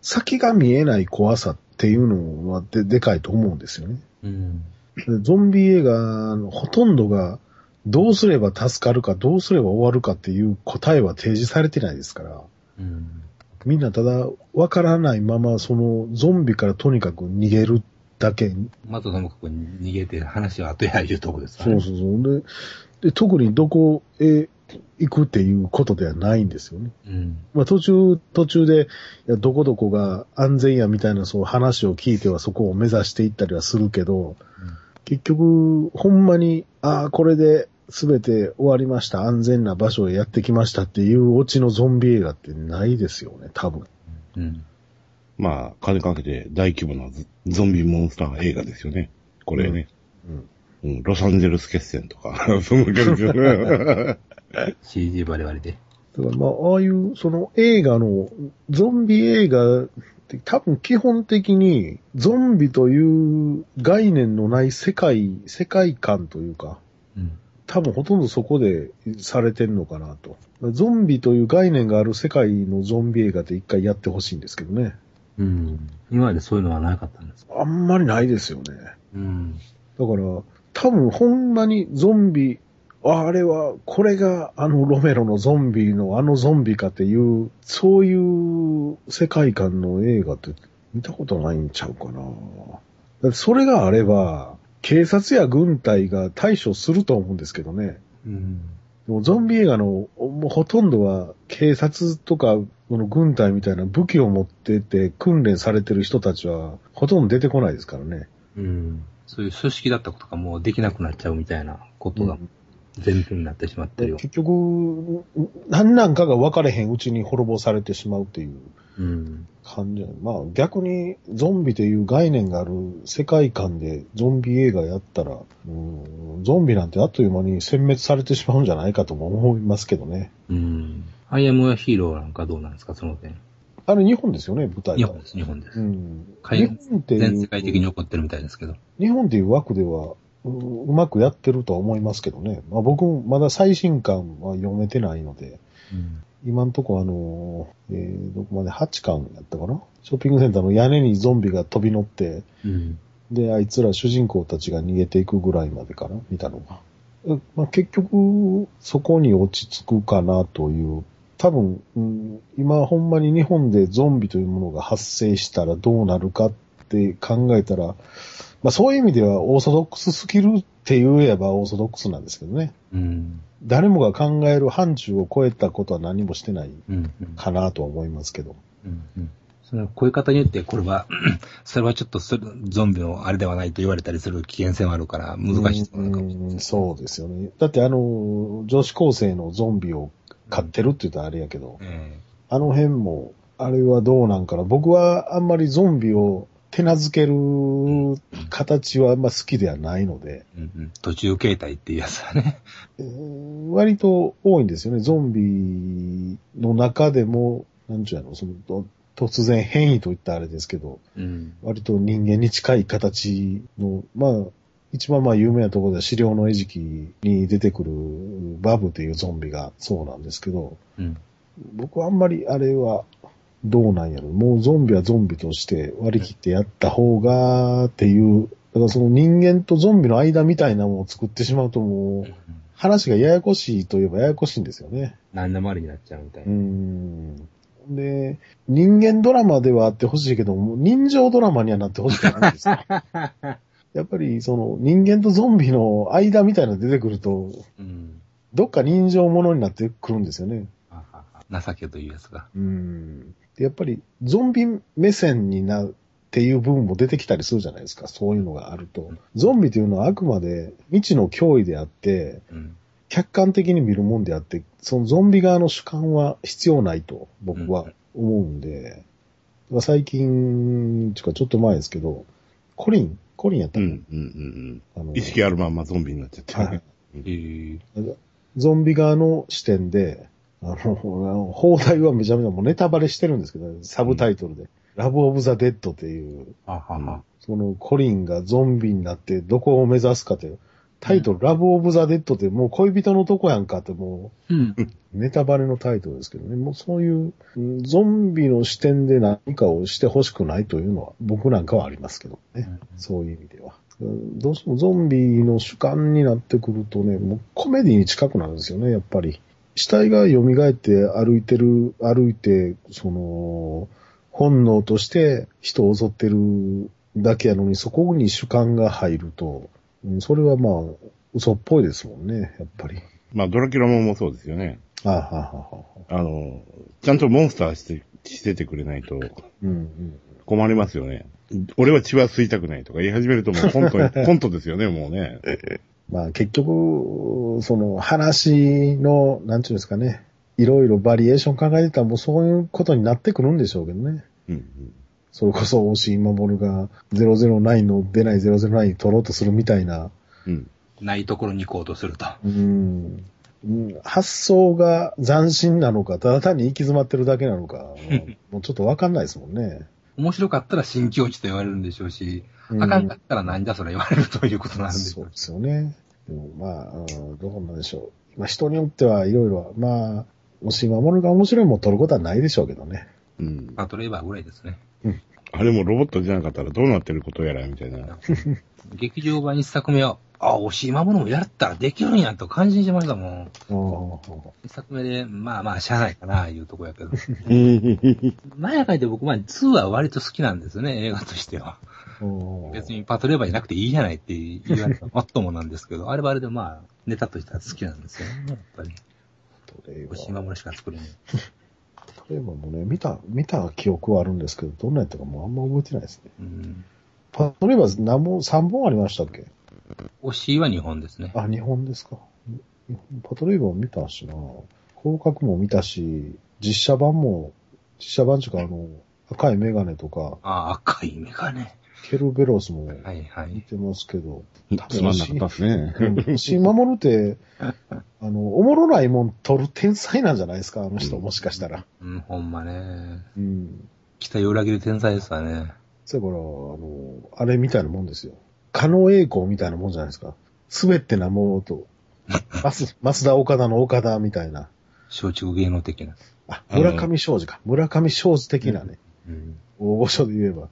先が見えない怖さっていうのはででかいと思うんですよね。うん。でゾンビ映画のほとんどが、どうすれば助かるか、どうすれば終わるかっていう答えは提示されてないですから、うん。みんなただわからないまま、そのゾンビからとにかく逃げるだけ。またともかく逃げて話は後やいうところですからね。そうそうそう。で、で特にどこへ行くっていうことではないんですよね。うん。まあ途中、途中で、いや、どこどこが安全やみたいなそう話を聞いてはそこを目指していったりはするけど、結局、ほんまに、ああ、これで全て終わりました。安全な場所へやってきましたっていうオチのゾンビ映画ってないですよね、多分。うん。まあ、金かけて大規模なゾゾンビモンスター映画ですよね。これね。うん。ロサンゼルス決戦とか、[LAUGHS] そんな感じですよね。CG バレバレで。だからまあ、ああいう、その映画の、ゾンビ映画で多分基本的にゾンビという概念のない世界、世界観というか、うん。多分ほとんどそこでされてるのかなと。ゾンビという概念がある世界のゾンビ映画って一回やってほしいんですけどね。うん。今までそういうのはなかったんですか？あんまりないですよね。うん。だから、多分ほんまにゾンビ、あれは、これがあのロメロのゾンビのあのゾンビかっていう、そういう世界観の映画って見たことないんちゃうかな。だってそれがあれば、警察や軍隊が対処すると思うんですけどね。うん。でもゾンビ映画のもうほとんどは警察とかこの軍隊みたいな武器を持ってて訓練されてる人たちはほとんど出てこないですからね。うん。そういう組織だったことがもうできなくなっちゃうみたいなことが前提になってしまってるよ。結局、何なんかが分かれへんうちに滅ぼされてしまうっていううん。感じ。まあ逆にゾンビという概念がある世界観でゾンビ映画やったら、うん、ゾンビなんてあっという間に殲滅されてしまうんじゃないかとも思いますけどね。うん。アイアムヒーローなんかどうなんですか、その点。あれ日本ですよね、舞台が日本です、日本です。うん。海日本っていう全世界的に起こってるみたいですけど。日本っていう枠では、ううまくやってるとは思いますけどね。まあ、僕もまだ最新刊は読めてないので、うん。今んとこあの、えー、どこまで8巻やったかな？ショッピングセンターの屋根にゾンビが飛び乗って、うん。で、あいつら主人公たちが逃げていくぐらいまでかな見たのが。えまあ、結局、そこに落ち着くかなという。多分、うん、今ほんまに日本でゾンビというものが発生したらどうなるかって考えたら、まあそういう意味ではオーソドックススキルって言えばオーソドックスなんですけどね。うん。誰もが考える範疇を超えたことは何もしてないうん。かなとは思いますけど。うん。うん。その、こういう方によって、これは、[LAUGHS] それはちょっとゾンビのあれではないと言われたりする危険性もあるから、難しいところかもしれない。うんそうですよね。だってあの、女子高生のゾンビを飼ってるって言ったらあれやけど、えあの辺も、あれはどうなんかな。僕はあんまりゾンビを手なずける形はあんま好きではないので、えうんうん。途中形態っていうやつだね。えー割と多いんですよね。ゾンビの中でも、なんちゅうやろ、その、と突然変異といったらあれですけど、うん。割と人間に近い形の、まあ、一番まあ有名なところでは資料の餌食に出てくるバブというゾンビがそうなんですけど、うん。僕はあんまりあれはどうなんやろ。もうゾンビはゾンビとして割り切ってやった方がっていう、だからその人間とゾンビの間みたいなものを作ってしまうともう話がややこしいといえばややこしいんですよね。何でもありになっちゃうみたいうな。ん。で、人間ドラマではあってほしいけど、もう人情ドラマにはなってほしくないんですよ。[LAUGHS] やっぱりその人間とゾンビの間みたいなの出てくると、うん。どっか人情ものになってくるんですよね。情けというやつが。うん。でやっぱりゾンビ目線になっていう部分も出てきたりするじゃないですか。そういうのがあると。ゾンビというのはあくまで未知の脅威であって、うん。客観的に見るもんであって、そのゾンビ側の主観は必要ないと僕は思うんで、最近、ちかちょっと前ですけど、コリン、コリンやったの、うん、うん、うんあのうん。意識あるまんまゾンビになっちゃって。はいええゾンビ側の視点で、あの、放題はめちゃめちゃもうネタバレしてるんですけど、サブタイトルで。ラブオブザ・デッドっていう、は。そのコリンがゾンビになってどこを目指すかって、タイトル、ラブオブザ・デッドってもう恋人のとこやんかってもうん。うネタバレのタイトルですけどね。もうそういううんゾンビの視点で何かをしてほしくないというのは僕なんかはありますけどね。そういう意味では。うんどうしてもゾンビの主観になってくるとね、もうコメディに近くなるんですよね、やっぱり。死体が蘇って歩いてる、歩いて、その、本能として人を襲ってるだけやのに、そこに主観が入ると、うんそれはまあ、嘘っぽいですもんね、やっぱり。まあ、ドラキュラももそうですよね。ああ、はあ、はあ、はあ。あの、ちゃんとモンスターして、しててくれないとうん、うん。困りますよね。俺は血は吸いたくないとか言い始めるともうコントに、[LAUGHS] コントですよね、もうね。まあ結局、その話の、なんていうんですかね、いろいろバリエーション考えてたらもうそういうことになってくるんでしょうけどね。うんうん。それこそ、押井守が009の出ない009に取ろうとするみたいな、うん。ないところに行こうとすると。うん、うん発想が斬新なのか、ただ単に行き詰まってるだけなのか、[LAUGHS] もうちょっとわかんないですもんね。面白かったら新境地と言われるんでしょうし、うんあかんかったらなんだそれ言われるということになるんでしょうそうで。すよね。でもまあ、うんどうなんでしょう。まあ人によってはいろいろ、まあ、押し守るが面白いもん取ることはないでしょうけどね。うん。パトレーバーぐらいですね。あれもロボットじゃなかったらどうなってることやら、みたいな。[LAUGHS] 劇場版一作目は、あ、押し守るもやったらできるんやと感心しましたもん。一作目で、まあまあ、しゃあないかな、いうとこやけど。[LAUGHS] 前書いて僕、まあ、2は割と好きなんですよね、映画としては。別にパトレーバーいなくていいじゃないって言われたら、もっともなんですけど、あれはあれでまあ、ネタとしては好きなんですよね、やっぱり。トレイバ押しー。守るしか作れない。トレイバーもね、見た、見た記憶はあるんですけど、どんなやったかもうあんま覚えてないですね。うん。パトレイバー何本、3本ありましたっけ？押しは日本ですね。あ、2本ですか。パトレイバーも見たしな。広角も見たし、実写版も、実写版っていうかあの、赤いメガネとか、あ、赤いメガネ。ケルベロスもはいはい。見てますけど、つまんなかったっすね。うん新守って、[LAUGHS] あの、おもろないもん取る天才なんじゃないですか、あの人、うんもしかしたら。うん、ほんまね。うん。期待を裏切る天才ですわね。それから、あの、あれみたいなもんですよ。狩野英孝みたいなもんじゃないですか。すべてなものと、[LAUGHS] 松松田岡田の岡田みたいな。松竹芸能的な。あ、村上昌司か。村上昌司的なね、うん。大御所で言えば、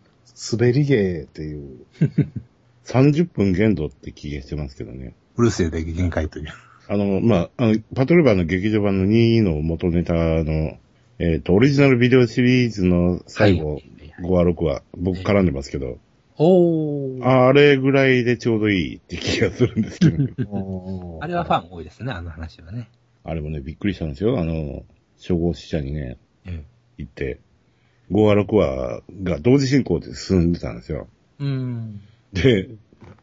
滑り芸っていう。[LAUGHS] 30分限度って気がしてますけどね。うるせえで限界という。あの、まあ、あの、パトレーバーの劇場版の2の元ネタの、えっ、と、オリジナルビデオシリーズの最後、はい5話6話、僕絡んでますけど、おー。あれぐらいでちょうどいいって気がするんですけど、[LAUGHS] あれはファン多いですね、あの話はね。あれもね、びっくりしたんですよ。あの、初号死者にね、え行って、5話6話が同時進行で進んでたんですよ。え。うん。で、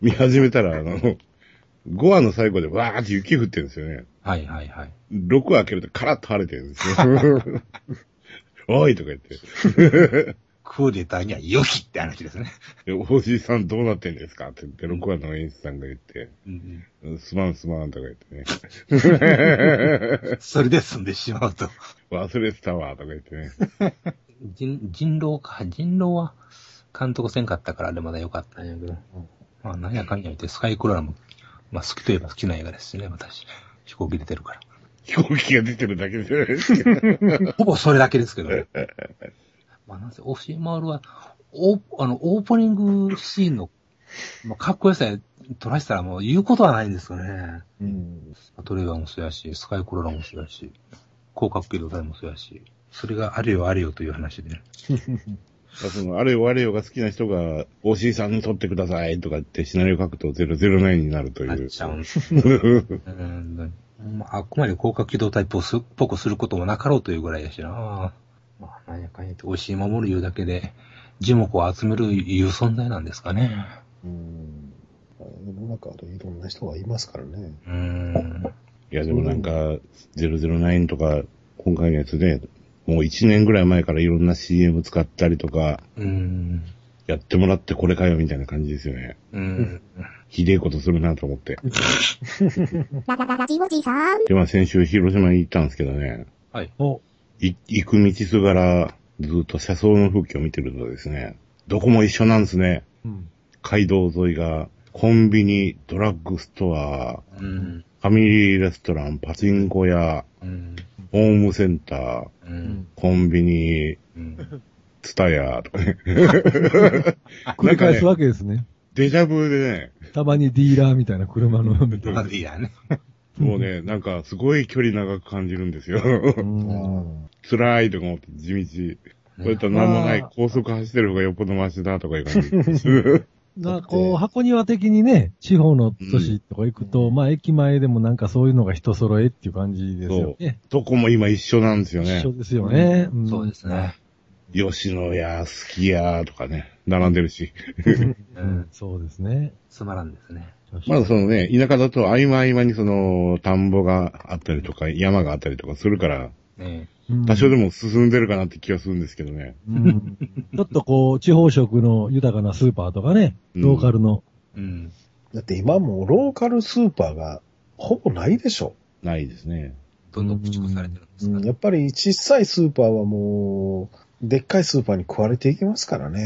見始めたら、あの、5話の最後でわーって雪降ってるんですよね。はいはいはい。6話開けるとカラッと晴れてるんですよ。[LAUGHS] おいとか言って。クーデターには良きって話ですね。[LAUGHS] でおじいさんどうなってんですかって言って、6話の演出さんが言って、うん。うんすまんすまんとか言ってね。[LAUGHS] それで済んでしまうと。忘れてたわとか言ってね。人、人狼か。人狼は監督せんかったからあれまだ良かったんやけど。まあ、なんやかんや言って、スカイクローラも、まあ、好きといえば好きな映画ですしね、私。飛行機出てるから。飛行機が出てるだけじゃないですか。ほぼそれだけですけどね。まあ、なんせ、オシマールは、オーあの、オープニングシーンの、まあ、かっこよさ撮らせたらもう言うことはないんですよね。うん。トレーバーもそうやし、スカイクローラもそうやし、広角機動隊もそうやし、それがあれよあれよという話で。その、あれよあれよが好きな人が、おしいさんに撮ってくださいとかってシナリオ書くと009になるという。なっちゃうんです。うんまあ、あくまで広角機動隊っぽすっぽくすることもなかろうというぐらいやしな。まあ、なんやかんやって、美味しい守るいうだけで、樹木を集めるいう存在なんですかね。うん。世の中でいろんな人がいますからね。うーん。いや、でもなんか、009とか、今回のやつで、もう1年ぐらい前からいろんな CM 使ったりとか、うーん。やってもらってこれかよみたいな感じですよね。うん。ひでえことするなと思って。ララララジオジさん。で、まあ先週広島に行ったんですけどね、はい。お、い行く道すがら、ずっと車窓の風景を見てるとですね、どこも一緒なんですね。うん。街道沿いが、コンビニ、ドラッグストア、うん。ファミリーレストラン、パチンコ屋、うん。ホームセンター、うん。コンビニ、うん。ツタヤとかね。[LAUGHS] 繰り返すわけですね。デジャブでね、たまにディーラーみたいな車の見てまずいやね。もうね、なんかすごい距離長く感じるんですよ。うん辛いとか思って地道。これと何もない高速走ってる方がよっぽどマシだとかいう感じ。なこう、箱庭的にね、地方の都市とか行くと、まあ駅前でもなんかそういうのが人揃えっていう感じですよね。どこも今一緒なんですよね一緒。ですよね。んそうですね。吉野家、すき家とかね、並んでるし。うん、そうですね。つまらんですね。まだそのね、田舎だと合間合間にその、田んぼがあったりとか、山があったりとかするから、ねうん多少でも進んでるかなって気がするんですけどね。うんちょっとこう、地方食の豊かなスーパーとかね、うんローカルの。うん。だって今もうローカルスーパーがほぼないでしょ。ないですね。どんどん駆逐されてるんですかうん、やっぱり小さいスーパーはもう、でっかいスーパーに食われていきますからうね。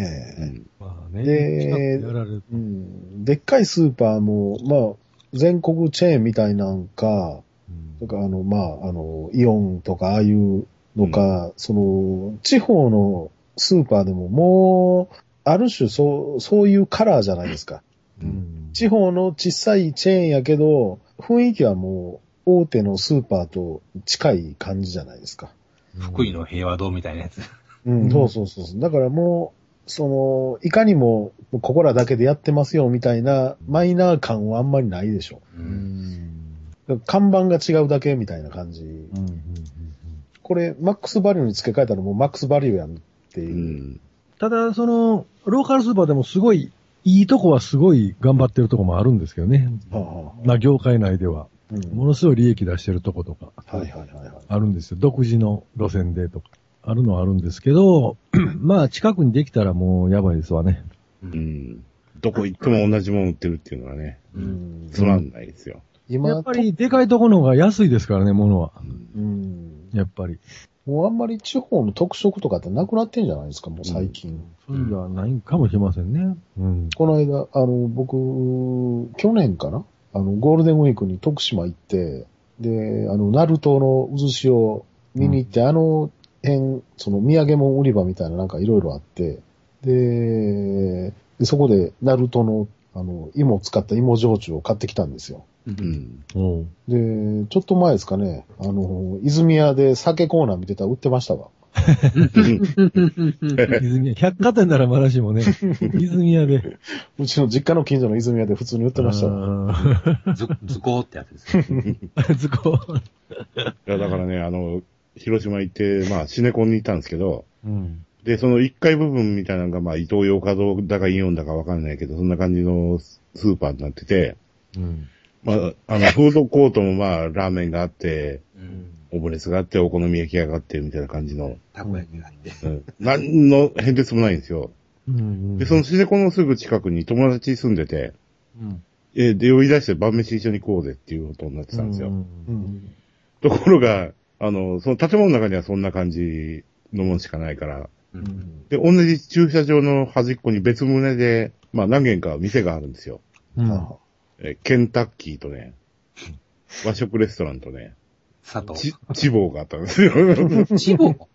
ん。まあね。で。うん。でっかいスーパーも、まあ、全国チェーンみたいなんか、うんとか、あの、まあ、あの、イオンとか、ああいうのか、その、地方のスーパーでももう、ある種、そう、そういうカラーじゃないですか。うん地方の小さいチェーンやけど、雰囲気はもう、大手のスーパーと近い感じじゃないですか。福井の平和堂みたいなやつ。うん、うんそうそうそうそう。だからもう、その、いかにも、ここらだけでやってますよ、みたいな、マイナー感はあんまりないでしょ。う。うん看板が違うだけみたいな感じ。うんうんこれ、マックスバリューに付け替えたらもうマックスバリューやんってういう。ん。ただ、その、ローカルスーパーでもすごい、いいとこはすごい頑張ってるとこもあるんですけどね。はあはあまあ、業界内では。うんものすごい利益出してるとことか。はいはいはいはい。あるんですよ。独自の路線でとか。あるのはあるんですけど、[CLEARS THROAT] まあ、近くにできたらもうやばいですわね。うん。どこ行っても同じもの売ってるっていうのはね、うんつまんないですよ。今、やっぱり、でかいとこの方が安いですからね、物は。うん。やっぱり。もうあんまり地方の特色とかってなくなってんじゃないですか、もう最近。そういうのはないかもしれませんね。うん。この間、あの、僕、去年かな？あの、ゴールデンウィークに徳島行って、で、あの、ナルトの渦潮を見に行って、あの辺、その土産物売り場みたいななんかいろいろあって、でで、そこでナルトの、あの、芋を使った芋焼酎を買ってきたんですよ。うん。で、ちょっと前ですかね、あの、泉屋で酒コーナー見てたら売ってましたわ。[LAUGHS] 泉屋、百貨店ならまだしもね、[LAUGHS] 泉屋で。うちの実家の近所の泉屋で普通に売ってましたわ。わ。ず、図工ってやつですよ。[LAUGHS] 図工。いや、だからね、あの、広島行って、まあ、シネコンに行ったんですけど、うん。で、その1階部分みたいなのが、まあ、伊東洋華堂だかイオンだかわかんないけど、そんな感じのスーパーになってて、うん。まあ、あの、フードコートもまあ、ラーメンがあって、うん。オムレツがあって、お好み焼きがあって、みたいな感じの、たこ焼きがあって。うん。何の変哲もないんですよ。うん。で、そのシネコンのすぐ近くに友達住んでて、うん、えで、呼び出して晩飯一緒に食おうぜっていうことになってたんですよ。うんうんところが、あの、その建物の中にはそんな感じのもんしかないから、う。うんんで、同じ駐車場の端っこに別棟で、まあ何軒か店があるんですよ。うん。あえケンタッキーとね、和食レストランとね、佐藤。ち、チボーがあったんですよ。チボ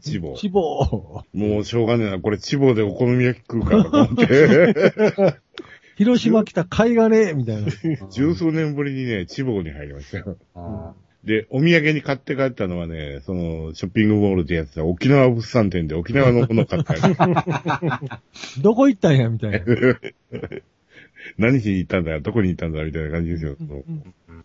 チボー。脂肪。もうしょうがねえな、これチボーでお好み焼き食うかと思って、[LAUGHS] 広島来た貝がね、みたいな。[LAUGHS] 十数年ぶりにね、チボーに入りましたよ。あで、お土産に買って帰ったのはね、その、ショッピングモールでやってた沖縄物産展で沖縄のもの買ったよ。[LAUGHS] どこ行ったんや、みたいな。何しに行ったんだよ、どこに行ったんだみたいな感じですよ。い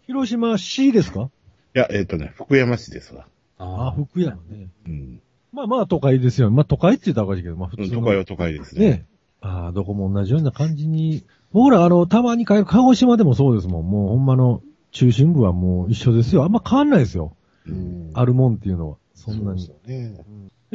広島市ですか？や、えっ、とね、福山市ですわ。あ、あ福山ね。うん。まあまあ都会ですよ。まあ都会って言ったらおかしいけど、まあ普通の。都会は都会ですね。ね。ああ、どこも同じような感じに。僕らあの、たまに帰る、鹿児島でもそうですもん。もうほんまの中心部はもう一緒ですよ。あんま変わんないですよ。うんあるもんっていうのは。そんなに。そうですよね。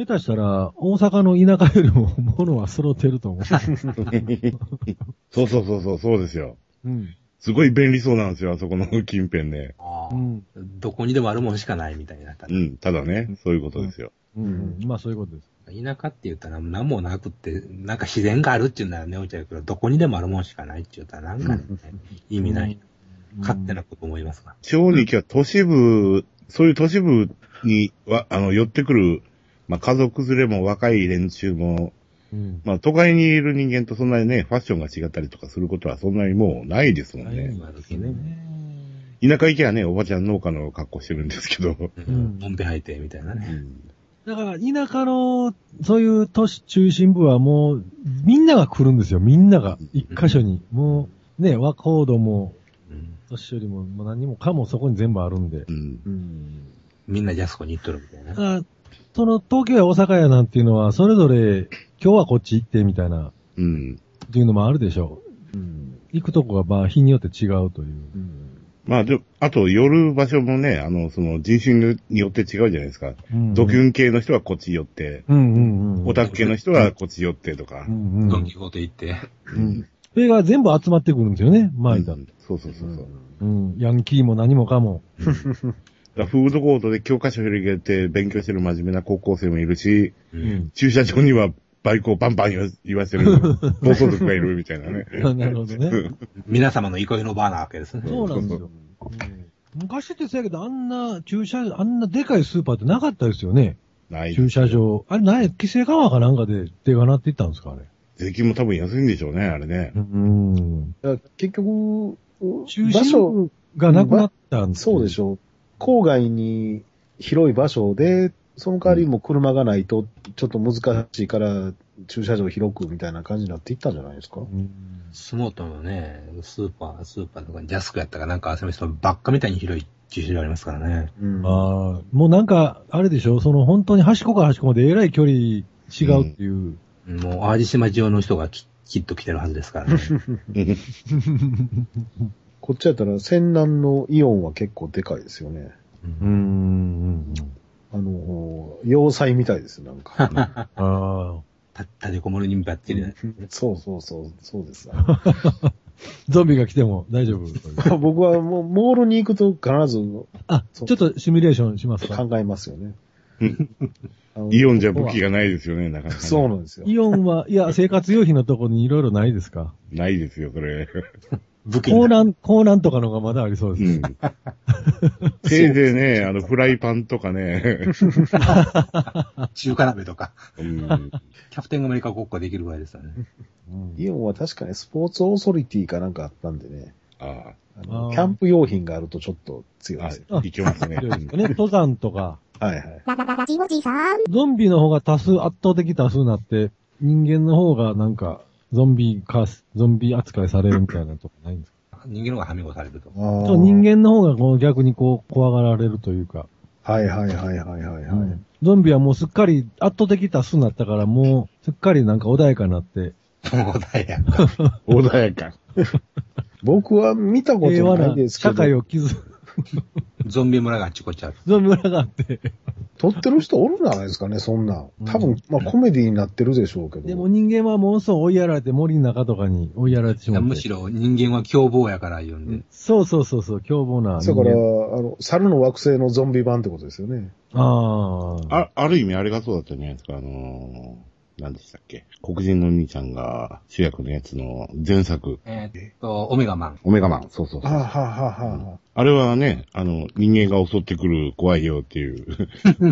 下手したら、大阪の田舎よりも [LAUGHS] 物は揃ってると思う。[LAUGHS] そうそうそうそう、そうですよ。うん。すごい便利そうなんですよ、あそこの近辺ね。あう。ん。どこにでもあるもんしかないみたいになった。うん、ただね、そういうことですよ。うん。まあそういうことです。田舎って言ったら何もなくって、なんか自然があるっていうならね、おいちゃうけど、どこにでもあるもんしかないって言ったらなんかね、意味ない。勝手なこと思いますが。地方に行きは都市部、そういう都市部には、あの、寄ってくる、まあ、家族連れも若い連中も、うん。まあ、都会にいる人間とそんなにね、ファッションが違ったりとかすることはそんなにもうないですもんね。ね。田舎行きはね、おばちゃん農家の格好してるんですけど。うん。ボンベ履いてみたいなね。だから、田舎の、そういう都市中心部はもう、みんなが来るんですよ。みんなが。一箇所に。もう、ね、和コードも、うん年寄りも、もう何もかもそこに全部あるんで。うん。うん。みんなジャスコに行っとるみたいな。その東京や大阪やなんていうのは、それぞれ、今日はこっち行ってみたいな、うん。っていうのもあるでしょうん。う。行くとこが、まあ、日によって違うという。うん。まあ、で、あと、寄る場所もね、あの、その、人種によって違うじゃないですか。うんドキュン系の人はこっち寄って、うんうんうん。オタク系の人はこっち寄ってとかう。んうん。ドンキホーテ行って。うん。それが全部集まってくるんですよね、前だ。うんそうそうそうそう。うん。ヤンキーも何もかも。フードコートで教科書広げて勉強してる真面目な高校生もいるし、う。うんん。駐車場にはバイクをバンバン言わせる [LAUGHS] 暴走族がいるみたいなね。[LAUGHS] なるほどね。[LAUGHS] 皆様の憩いの場なわけですね。そうなんですよ。うん昔ってそうやけど、あんな駐車、あんなでかいスーパーってなかったですよね。ない。駐車。場。あれ、ない、規制緩和かなんかで手がなっていったんですか、あれ。税金も多分安いんでしょうね、あれね。うん。だから結局、中場所、心部がなくなったんそうでしょ。ょう。郊外に広い場所で、その代わりも車がないとちょっと難しいから、駐車場広くみたいな感じになっていったんじゃないですか？うんスモートのね、スーパー、スーパーとかジャスクやったかなんか、その人ばっかみたいに広い駐車場ありますからね。うんああ、もうなんか、あれでしょ、その本当に端っこから端っこまでえらい距離違うっていう。もう、淡路島上の人がききっと来てるはずですからね。[LAUGHS] こっちやったら、仙南のイオンは結構でかいですよね。うーん。あの、要塞みたいです、なんか。[LAUGHS] ああ。た立てこもりにばっちりね。そうそうそう、そうです。[LAUGHS] ゾンビが来ても大丈夫。[LAUGHS] 僕はもう、モールに行くと必ずあ、ちょっとシミュレーションしますか？考えますよね。イオンじゃ武器がないですよね、なかなかね。そうなんですよ。イオンは、いや、生活用品のとこにいろいろないですか？ないですよ、それ。武器になコーナン、コーナンとかのがまだありそううです。ん。[LAUGHS] せいぜいね、あの、フライパンとかね。[LAUGHS] 中華鍋とか、うん。キャプテンアメリカ国家できるぐらいですよね。うんイオンは確かにスポーツオーソリティかなんかあったんでね。ああキャンプ用品があるとちょっと強いあ、ですいけますね。ね、[LAUGHS] 登山とか。はいはい。ゾンビの方が多数、圧倒的多数になって、人間の方がなんか、ゾンビ化す、ゾンビ扱いされるみたいなとこないんですか？人間の方がはみごされると。そう人間の方がこう逆にこう、怖がられるというか。はいはいはいはいはいはい。うんゾンビはもうすっかり圧倒的多数になったから、もうすっかりなんか穏やかになって、もうだやんか。穏やか。[LAUGHS] 僕は見たことないですけど、社会を築く、[LAUGHS] ゾンビ村があっちこっちある。ゾンビ村があって。撮ってる人おるんじゃないですかね、そんなん。多分、まあコメディになってるでしょうけど。でも人間はもうそう追いやられて森の中とかに追いやられてしまって。むしろ人間は凶暴やから言うんで。そうそうそうそう、凶暴な人間。だから、あの、猿の惑星のゾンビ版ってことですよね。ああ。あ、ある意味あれがそうだったんじゃないですか、あのー、何でしたっけ黒人の兄ちゃんが主役のやつの前作、えーっと、オメガマン。オメガマン。そうそうそう。はあ、はあはあはあれはね、あの、人間が襲ってくる怖いよっていう。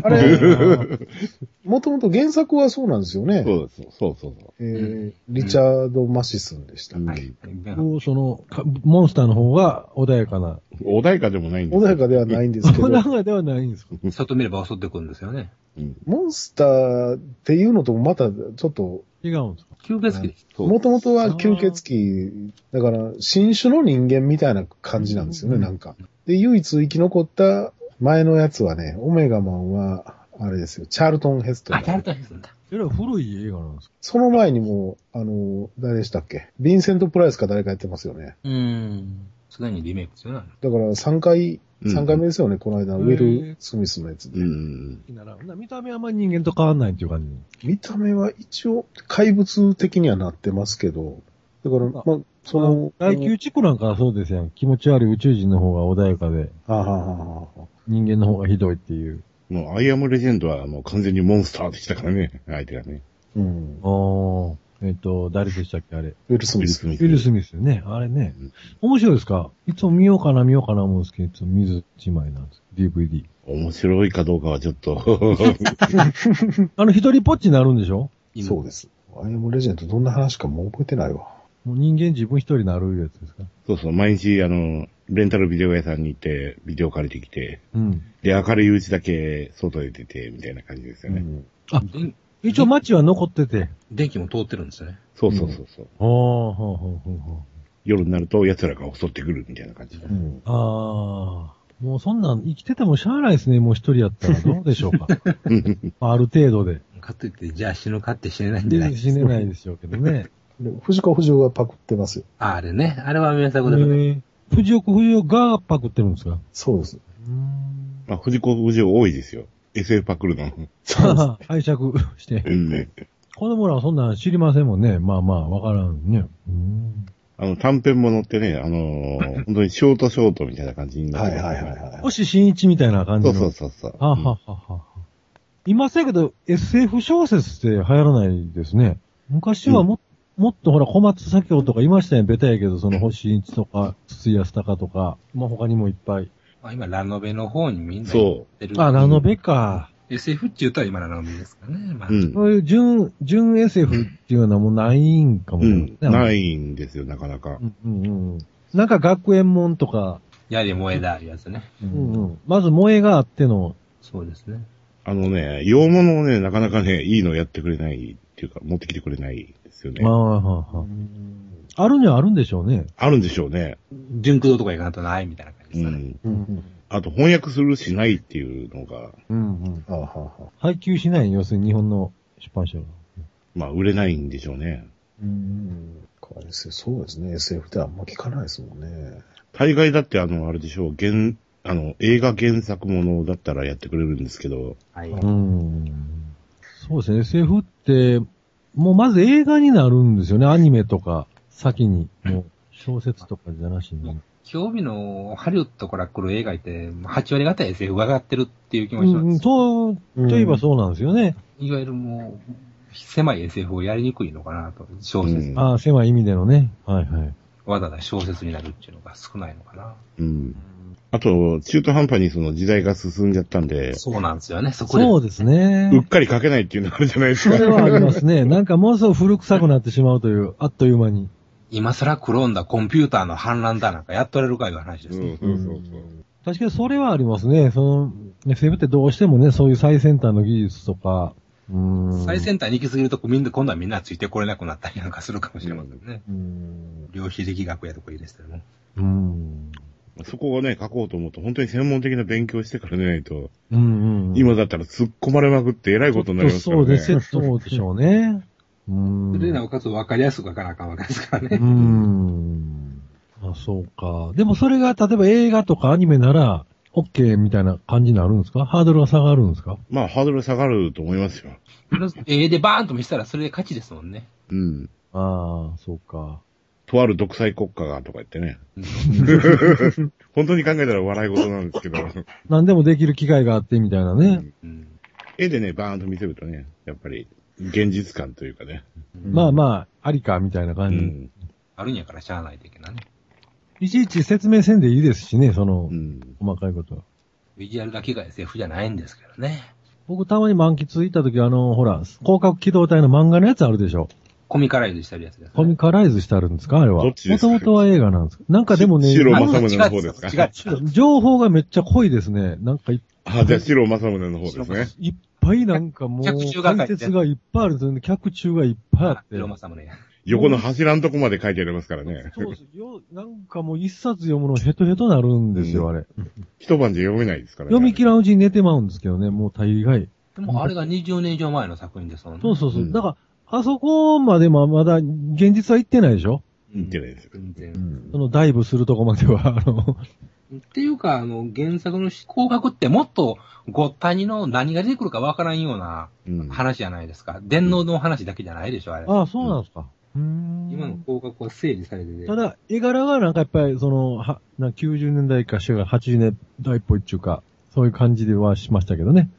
あ、あれ、[LAUGHS] もともと原作はそうなんですよね。そうです。そうそうそう。えーリチャード・マシスンでした。うんはい。こうその、かモンスターの方が穏やかな。穏やかでもないんです穏やかではないんですけど [LAUGHS] 穏、やかではないんですか？外見れば襲ってくるんですよね。うんモンスターっていうのともまたちょっと、違うんですか？吸血鬼もともとは吸血鬼、だから新種の人間みたいな感じなんですよね、うんなんか。で、唯一生き残った前のやつはね、オメガマンは、あれですよ、チャールトン・ヘストンあ、。チャールトンヘスんだ。えらい古い映画なんですか？その前にも、あの、誰でしたっけ？ヴィンセント・プライスか誰かやってますよね。うーん。すでにリメイクですよね。だから3回、うん3回目ですよね、この間、ウェル・スミスのやつで。うん。ならな見た目はあんまり人間と変わんないっていう感じ。見た目は一応怪物的にはなってますけど、だから、まあ、その、大宮地区なんかはそうですやん。気持ち悪い宇宙人の方が穏やかで、はあ、はあはあはあ、人間の方がひどいっていう。もう、アイアムレジェンドはもう完全にモンスターでしたからね、相手がね。うん。ああ。えっ、と、誰でしたっけあれ？ウィル・スミス。ウィル・スミスね。あれねうん。面白いですか？いつも見ようかな見ようかな思うんですけど、いつも水一枚なんです。DVD。面白いかどうかはちょっと、[LAUGHS] あの、一人ぽっちになるんでしょ？犬そうです。アイアムレジェンドどんな話かもう覚えてないわ。もう人間自分一人になるやつですか？そうそう、毎日、あの、レンタルビデオ屋さんに行って、ビデオ借りてきて、うん。で、明るいうちだけ外へ出て、みたいな感じですよね。うん電一応街は残ってて。電気も通ってるんですよね。そうそうそうそう。ああ、ほうほうほうほう。夜になると奴らが襲ってくるみたいな感じで。うんああ。もうそんなん生きててもしゃあないですね。もう一人やったら [LAUGHS] どうでしょうか。ある程度で。かといって、じゃあ死ぬかって死ねないんじゃないで死ねないでしょうけどね。で藤子不二雄がパクってますよ。ああれね。あれは名作だけど。えー藤岡藤岡がパクってるんですか？そうです。まあ、藤子不二雄多いですよ。SF パクるの。拝借して。うんね。子供らはそんなん知りませんもんね。まあまあ、わからんね。うーん。あの、短編ものってね、あのー [LAUGHS] 本当にショートショートみたいな感じになってはいはいはいはい。星新一みたいな感じの。そうそうそうそう。ははははは。今せやけど、SF 小説って流行らないですね。昔はも,、もっとほら、小松左京とかいましたよ、ベタやけど、その星新一とか、筒井康隆とか、まあ他にもいっぱい。まあ、今、ラノベの方にみんなそう行ってる。あ、ラノベか。SF って言ったら今ラノベですかね。まあ、うん。そういう純、純 SF っていうのはもうないんかもないですね。。ないいんですよ、なかなか。うんうんうん。なんか学園もんとか、やり燃えだ、いうやつね。うんうん。まず萌えがあっての、そうですね。あのね、洋物をね、なかなかね、いいのやってくれないっていうか、持ってきてくれないですよね。ああ、はあ、はあ。あるにはあるんでしょうね。あるんでしょうね。純駆動とか行かないとないみたいな感じですね。うん。うん。あと、翻訳するしないっていうのが、うんうん。あはは。配給しない要するに日本の出版社が。まあ、売れないんでしょうね。うん。これそうですね。SF ってあんま聞かないですもんね。大概だって、あの、あれでしょう、原、あの、映画原作ものだったらやってくれるんですけど、はい。うん。そうですね。SF って、もうまず映画になるんですよね。アニメとか、先に。もう、小説とかじゃなしに。興味のハリウッドから来る映画って、8割方 SF が上がってるっていう気もうんうん、します。そう、といえばそうなんですよね。いわゆるもう、狭い SF をやりにくいのかなと。小説。うんああ、狭い意味でのね。はいはい。わざわざ小説になるっていうのが少ないのかな。うん。あと、中途半端にその時代が進んじゃったんで、そうなんですよね。そこで。そうですね。うっかり書けないっていうのあるじゃないですか。それはありますね。なんかもうすぐ古臭くなってしまうという、あっという間に。今更クローンだ、コンピューターの反乱だなんかやっとれるかいう話ですね。うん、そうそうそう。確かにそれはありますね。その、SF ってどうしてもね、そういう最先端の技術とか、うーん。最先端に行き過ぎると、みんな、今度はみんなついてこれなくなったりなんかするかもしれませんね。うん。量子力学やとかいいですけども。うん。そこをね、書こうと思うと、本当に専門的な勉強してからでないと、うんうん。今だったら突っ込まれまくって偉いことになりますからね。そうです、そうでしょうね。うん。それでなおかつ分かりやすく書かなあかんわけですからうね。ん。あ、そうか。でもそれが、例えば映画とかアニメなら、OK みたいな感じになるんですか？ハードルが下がるんですか？まあ、ハードル下がると思いますよ。絵でバーンと見せたらそれで勝ちですもんね。うん。ああ、そうか。とある独裁国家がとか言ってね。[LAUGHS] 本当に考えたら笑い事なんですけど、[LAUGHS] 何でもできる機会があってみたいなね。うん絵でね、バーンと見せるとね、やっぱり、現実感というかね。まあまあ、ありか、みたいなう感じ。ん。あるんやからしゃあないといけないね。いちいち説明せんでいいですしね、そのう、ん。細かいことは。ビジュアルだけが SF じゃないんですけどね。僕たまに満喫行った時あの、ほら、広角機動隊の漫画のやつあるでしょ？コミカライズしてるやつです、ね。コミカライズしてあるんですか？あれは。どっちですか？もともとは映画なんですかなんかでもね、白あ正宗の方ですか？違う違う。情報がめっちゃ濃いですね。なんかいあ、じゃあ、白正宗の方ですね。いっぱいなんかもう、脚注が書いて解説がいっぱいあるんですよね。脚注がいっぱいあって。ロマサムね。横の柱のとこまで書いてありますからね。そうですよ。なんかもう一冊読むのヘトヘトなるんですよ、あれ。一晩じゃ読めないですからね。読み切らんうちに寝てまうんですけどね、もう大概。でもあれが20年以上前の作品ですもんね。そうそうそう。うんだから、あそこまでもまだ現実は行ってないでしょ？言ってないですよ。全然。うんそのダイブするとこまでは、あの、っていうか、あの、原作の広角ってもっとごったにの何が出てくるかわからんようなうん。話じゃないですか。電脳の話だけじゃないでしょ、あれ。ああ、そうなんですか。うーん。今の広角は整理されてて。ただ、絵柄がなんかやっぱり、その、は、な90年代か、80年代っぽいっていうか、そういう感じではしましたけどね。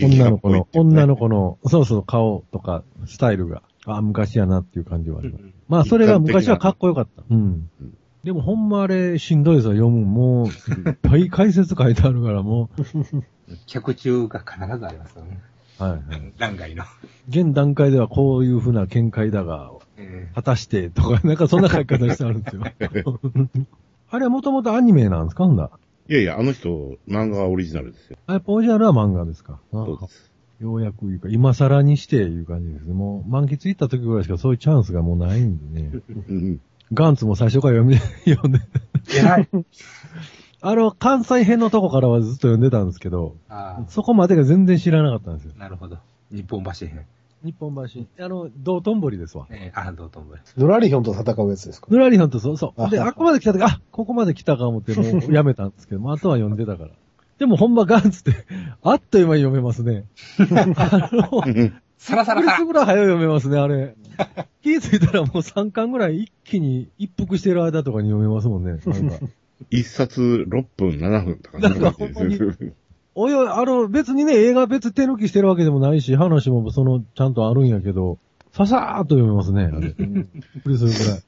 女の子の、女の子の、そうそう、顔とか、スタイルが、あ昔やなっていう感じはあります。まあ、それが昔はかっこよかった。うんうん。でも、ほんまあれ、しんどいですよ、読む。もう、いっぱい解説書いてあるから、も客中が必ずありますよね。う。はいはい。欄外の。現段階ではこういうふうな見解だが、え果たして、とか、なんかそんな書き方してあるんですよ。[LAUGHS] あれはもともとアニメなんですかほんだ。いやいや、あの人、漫画はオリジナルですよ。あやっぱオリジナルは漫画ですか？あそうです。ようやくいうか、今更にしていう感じですね。もう、満喫行った時ぐらいしかそういうチャンスがもうないんでね。うんガンツも最初から読み、[LAUGHS] 読んで。え偉い。あの、関西編のとこからはずっと読んでたんですけど、あそこまでが全然知らなかったんですよ。あ、なるほど。日本橋編。日本橋。あの、道頓堀ですわ。えー、あ、どうともです。ドラリヒョンと戦うやつですか？ぬらりさんとそうそう。で、ああっこまで来た時、あ、ここまで来たか思ってもうやめたんですけど、まあ、あとは読んでたから。でもほんまガンツって、あっという間に読めますね。[LAUGHS] あの、サラサラサラびっくりするぐらい早い読めますね、あれ。[LAUGHS] 気づいたらもう3巻ぐらい一気に一服してる間とかに読めますもんね。[LAUGHS] 一冊6分、7分とかそんな感じですよ。おいおい、あの、別にね、映画別手抜きしてるわけでもないし、話もその、ちゃんとあるんやけど、ささーっと読めますね、あれ。びっくりするぐらい。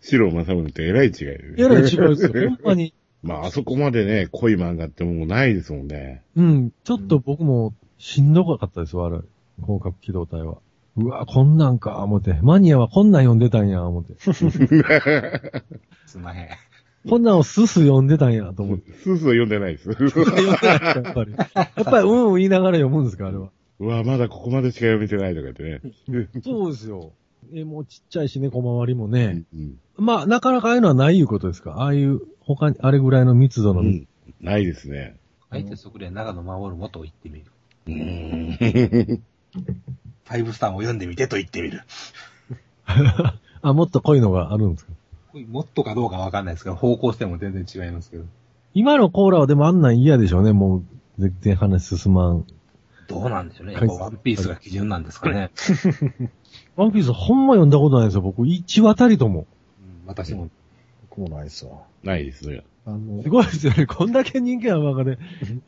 白正宗ってえらい違いでえらい違いですよ、ほんまに。[LAUGHS] まあ、あそこまでね、濃い漫画ってもうないですもんね。うん、ちょっと僕もしんどかったですわ、あれ。広角機動隊は。うわ、こんなんか、思って。マニアはこんなん読んでたんや、思って。すんまへん。こんなんをスス読んでたんや、と思って。スースー読んでないです。読んでないやっぱり。やっぱり、うんうん言いながら読むんですか、あれは。うわ、まだここまでしか読めてないとか言ってね。そうですよ。え、もうちっちゃいしね、小回りもね。うんまあ、なかなかああいうのはないいうことですか？ああいう、他に、あれぐらいの密度の密うん。ないですね。あえてそこで長野守るもと言ってみる。うーん。ファイブスターも読んでみてと言ってみる。[LAUGHS] あ、もっと濃いのがあるんですか？もっとかどうかわかんないですけど、方向性も全然違いますけど。今のコーラはでもあんなん嫌でしょうね、もう、全然話進まん。どうなんでしょうね。やっぱワンピースが基準なんですかね。[LAUGHS] ワンピースほんま読んだことないですよ、僕。一話たりとも。うん私も。僕もないっすわ。ないですね。あのす、ごいですよね。こんだけ人気ある中で、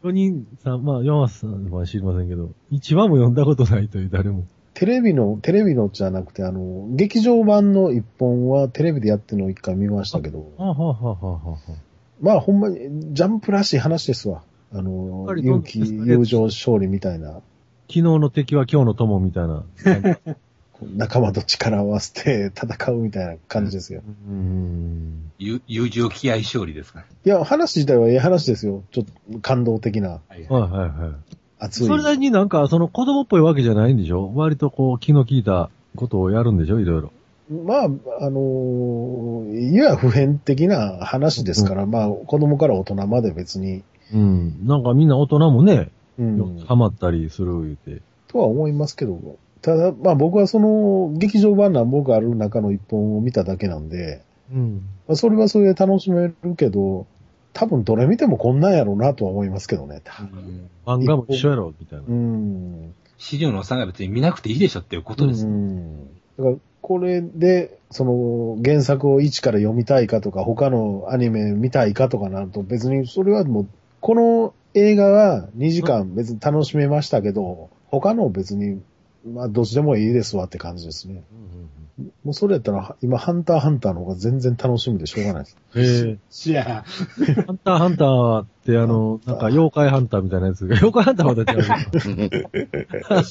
4人さん、まあ、山瀬さんは知りませんけど、一話も読んだことないという誰も。テレビの、テレビのじゃなくて、あの、劇場版の一本はテレビでやってるのを一回見ましたけど、はあ、はあはあはあはあ、まあほんまにジャンプらしい話ですわ。あの勇気、友情、勝利みたいな、昨日の敵は今日の友みたいな。[LAUGHS] 仲間と力を合わせて戦うみたいな感じですよ。うーん。友友情気合勝利ですかね。いや、話自体はええ話ですよ。ちょっと感動的な、はいはいはいはい。熱い。それなりになんか、その子供っぽいわけじゃないんでしょ？割とこう、気の利いたことをやるんでしょ？いろいろ。まあ、あのー、いや普遍的な話ですから、まあ、子供から大人まで別に、うん。なんかみんな大人もね、うん、ハマったりする言うて。とは思いますけど、ただ、まあ僕はその、劇場版何本かある中の一本を見ただけなんで、うん。まあ、それはそれで楽しめるけど、多分どれ見てもこんなんやろうなとは思いますけどね。漫画も一緒やろ、みたいな。うん。資料のおっさんが別に見なくていいでしょっていうことです。うん。だから、これで、その、原作を一から読みたいかとか、他のアニメ見たいかとかなると、別にそれはもう、この映画は2時間別に楽しめましたけど、他の別に、まあ、どっちでもいいですわって感じですね。もうそれやったら、今、ハンターハンターの方が全然楽しみでしょうがないです。へえ。しや。ハンターハンターってあの、なんか妖怪ハンターみたいなやつが、[LAUGHS] 妖怪ハンターはまた違う。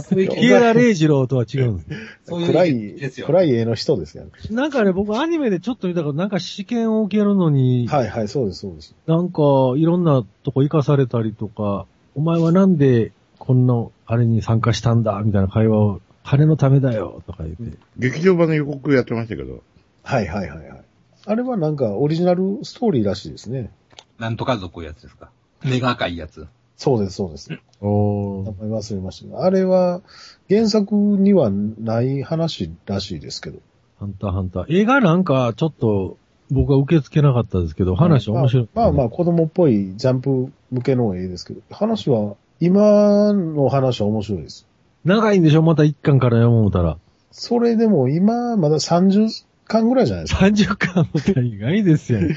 そういうキエラ・レイジローとは違うんです。そういう暗い、よ。暗い絵の人ですよね。なんかね、僕アニメでちょっと見たから、なんか試験を受けるのに、はいはい、そうです、そうです。なんかいろんなとこ行かされたりとか、お前はなんでこんなあれに参加したんだみたいな会話を、金のためだよとか言って。劇場版の予告やってましたけど、はいはいはいはい。あれはなんかオリジナルストーリーらしいですね。なんとか族いうやつですか。目が赤いやつ。そうです、そうです。お名前忘れましたが。あれは原作にはない話らしいですけど。ハンターハンター。映画なんかちょっと僕は受け付けなかったですけど、話面白い。まあまあまあ子供っぽいジャンプ向けの絵ですけど、話は、今の話は面白いです。長いんでしょ？また一巻から読もうたら。それでも今まだ30巻ぐらいじゃないですか。30巻も意外ですよね。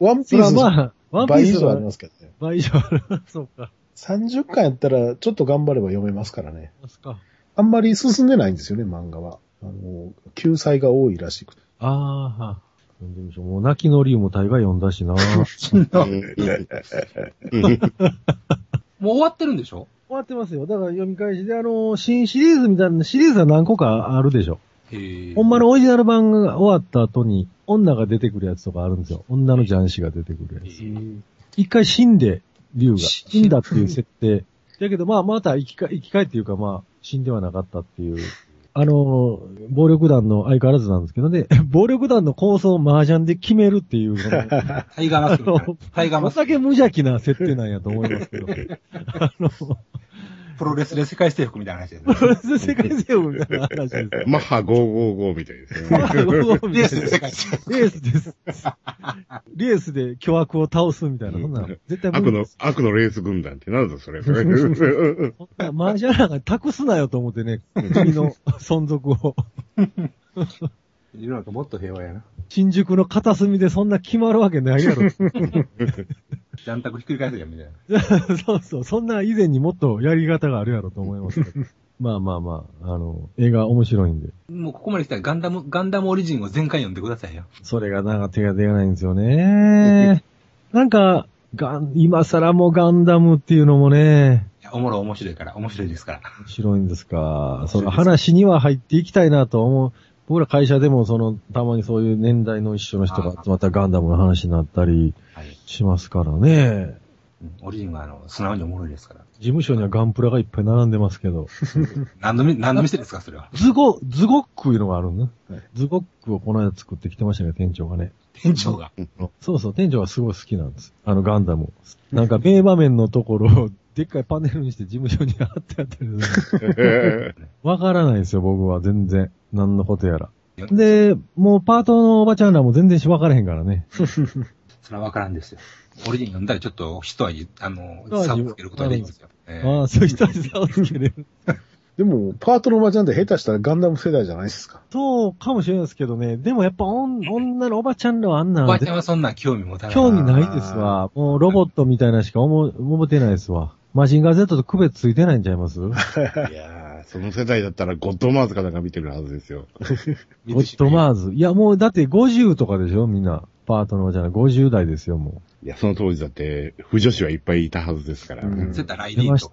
ワンピースまあ、ワンピースは倍以上ありますけどね。倍以上ある。そうか。30巻やったらちょっと頑張れば読めますからね。ますか。あんまり進んでないんですよね、漫画は。あの、救済が多いらしくて。ああ、は読んでみましょう。もう泣きの竜も大概読んだしな。[LAUGHS] もう終わってるんでしょ？終わってますよ。だから読み返しで、あの、新シリーズみたいな、シリーズは何個かあるでしょ。ほんまのオリジナル版が終わった後に、女が出てくるやつとかあるんですよ。女の雀士が出てくるやつ。一回死んで、竜が。し死んだっていう設定。だけど、まあ、また生きか、生き返っていうか、まあ、死んではなかったっていう。あの、暴力団の相変わらずなんですけどね、[LAUGHS] 暴力団の構想を麻雀で決めるっていう、[LAUGHS] タイガーマスク。タイガーおマスク。酒無邪気な設定なんやと思いますけど。[LAUGHS] あの、プロレスで世界征服みたいな話ですね。世界征服みたいな話です。マッハ555みたいですね。レースで世界征服。レースです。レースで巨悪を倒すみたいな、そんなの絶対無悪の理です。、悪のレース軍団ってなんだそれ。そんなマージャーなんか託すなよと思ってね、君の存続を。世の中もっと平和やな。新宿の片隅でそんな決まるわけないやろ。ジャンタクひっくり返すやんみたいな。[LAUGHS] そうそう、そんな以前にもっとやり方があるやろと思いますけど。[LAUGHS] まあまあまあ、あの、映画面白いんで。もうここまで来たらガンダム、ガンダムオリジンを全回読んでくださいよ。それがなんか手が出ないんですよね。[LAUGHS] なんか、ガン、今更もうガンダムっていうのもね、いや、おもろ面白いから、面白いですから。面白いんですか。その話には入っていきたいなと思う。僕ら会社でもその、たまにそういう年代の一緒の人が集まったらガンダムの話になったりはい。しますからね。うんオリジンはあの、素直におもろいですから。事務所にはガンプラがいっぱい並んでますけど。[LAUGHS] 何のみ、何の店ですか、それは。ズゴ、ズゴックいうのがあるねはい。ズゴックをこの間作ってきてましたね、店長がね。店長が。そうそう、店長がすごい好きなんです。あのガンダムを。なんか名場面のところを、でっかいパネルにして事務所に貼ってあったりする。[LAUGHS] わからないですよ、僕は全然。何のことやら。で、もうパートのおばちゃんらも全然しわからへんからね。[LAUGHS] それはわからんですよ。オリジン読んだらちょっと一味、あの、一味差をつけることができますよ。ええああ、そういう人に差をつけれる。[LAUGHS] でも、パートのおばちゃんって下手したらガンダム世代じゃないですか。そうかもしれないですけどね。でもやっぱおん女のおばちゃんらはあんなおのばちゃんはそんな興味持たない。興味ないですわ。もうロボットみたいなしか思う思ってないですわ。マジンガー Z と区別ついてないんちゃいます？[LAUGHS] いやー、その世代だったらゴッドマーズかなんか見てるはずですよ。[LAUGHS] ゴッドマーズ。いや、もうだって50とかでしょみんな。パートのおばちゃんら50代ですよ、もいや、その当時だって、不女子はいっぱいいたはずですから。ううんん、絶対ライディーと。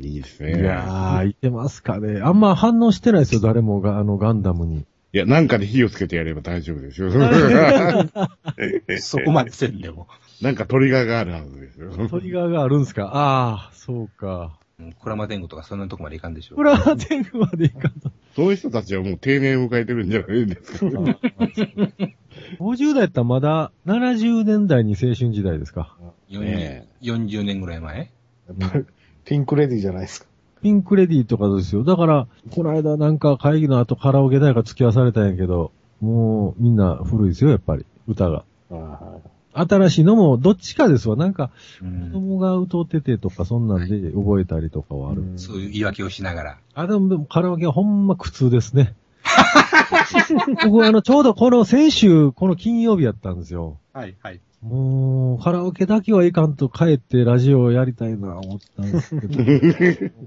いいですう。ね。いやー、いてますかね。あんま反応してないですよ、誰もが、あの、ガンダムに。いや、なんかで火をつけてやれば大丈夫ですよ。[LAUGHS] そこまでせんでも。なんかトリガーがあるはずですよ。トリガーがあるんすか？[LAUGHS] ああ、そうか。うんクラマテンゴとかそんなとこまでいかんでしょう。プラテングまでいかんと。そういう人たちはもう定年を迎えてるんじゃないですか。[LAUGHS] 50代やったらまだ70年代に青春時代ですか？40, ね40年ぐらい前？やっぱり、ピンクレディーじゃないですか。ピンクレディーとかですよ。だから、この間なんか会議の後カラオケ代が付き合わされたんやけど、もうみんな古いですよ、やっぱり。歌が。あは新しいのもどっちかですわ。なんか、子うん。供が歌っててとか、そんなんで覚えたりとかはある。うんそういう言い訳をしながら。あ、でも、でもカラオケはほんま苦痛ですね。[LAUGHS] 僕あの、ちょうどこの先週、この金曜日やったんですよ。はい、はい。もう、カラオケだけはいかんと帰ってラジオをやりたいな思ったんですけ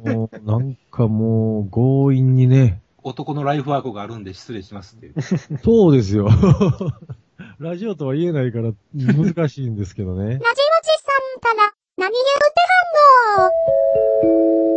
ど、もうなんかもう強引にね、男のライフワークがあるんで失礼しますって。そうですよ。[LAUGHS] ラジオとは言えないから難しいんですけどね。ラジオチさんから何言うてはんの？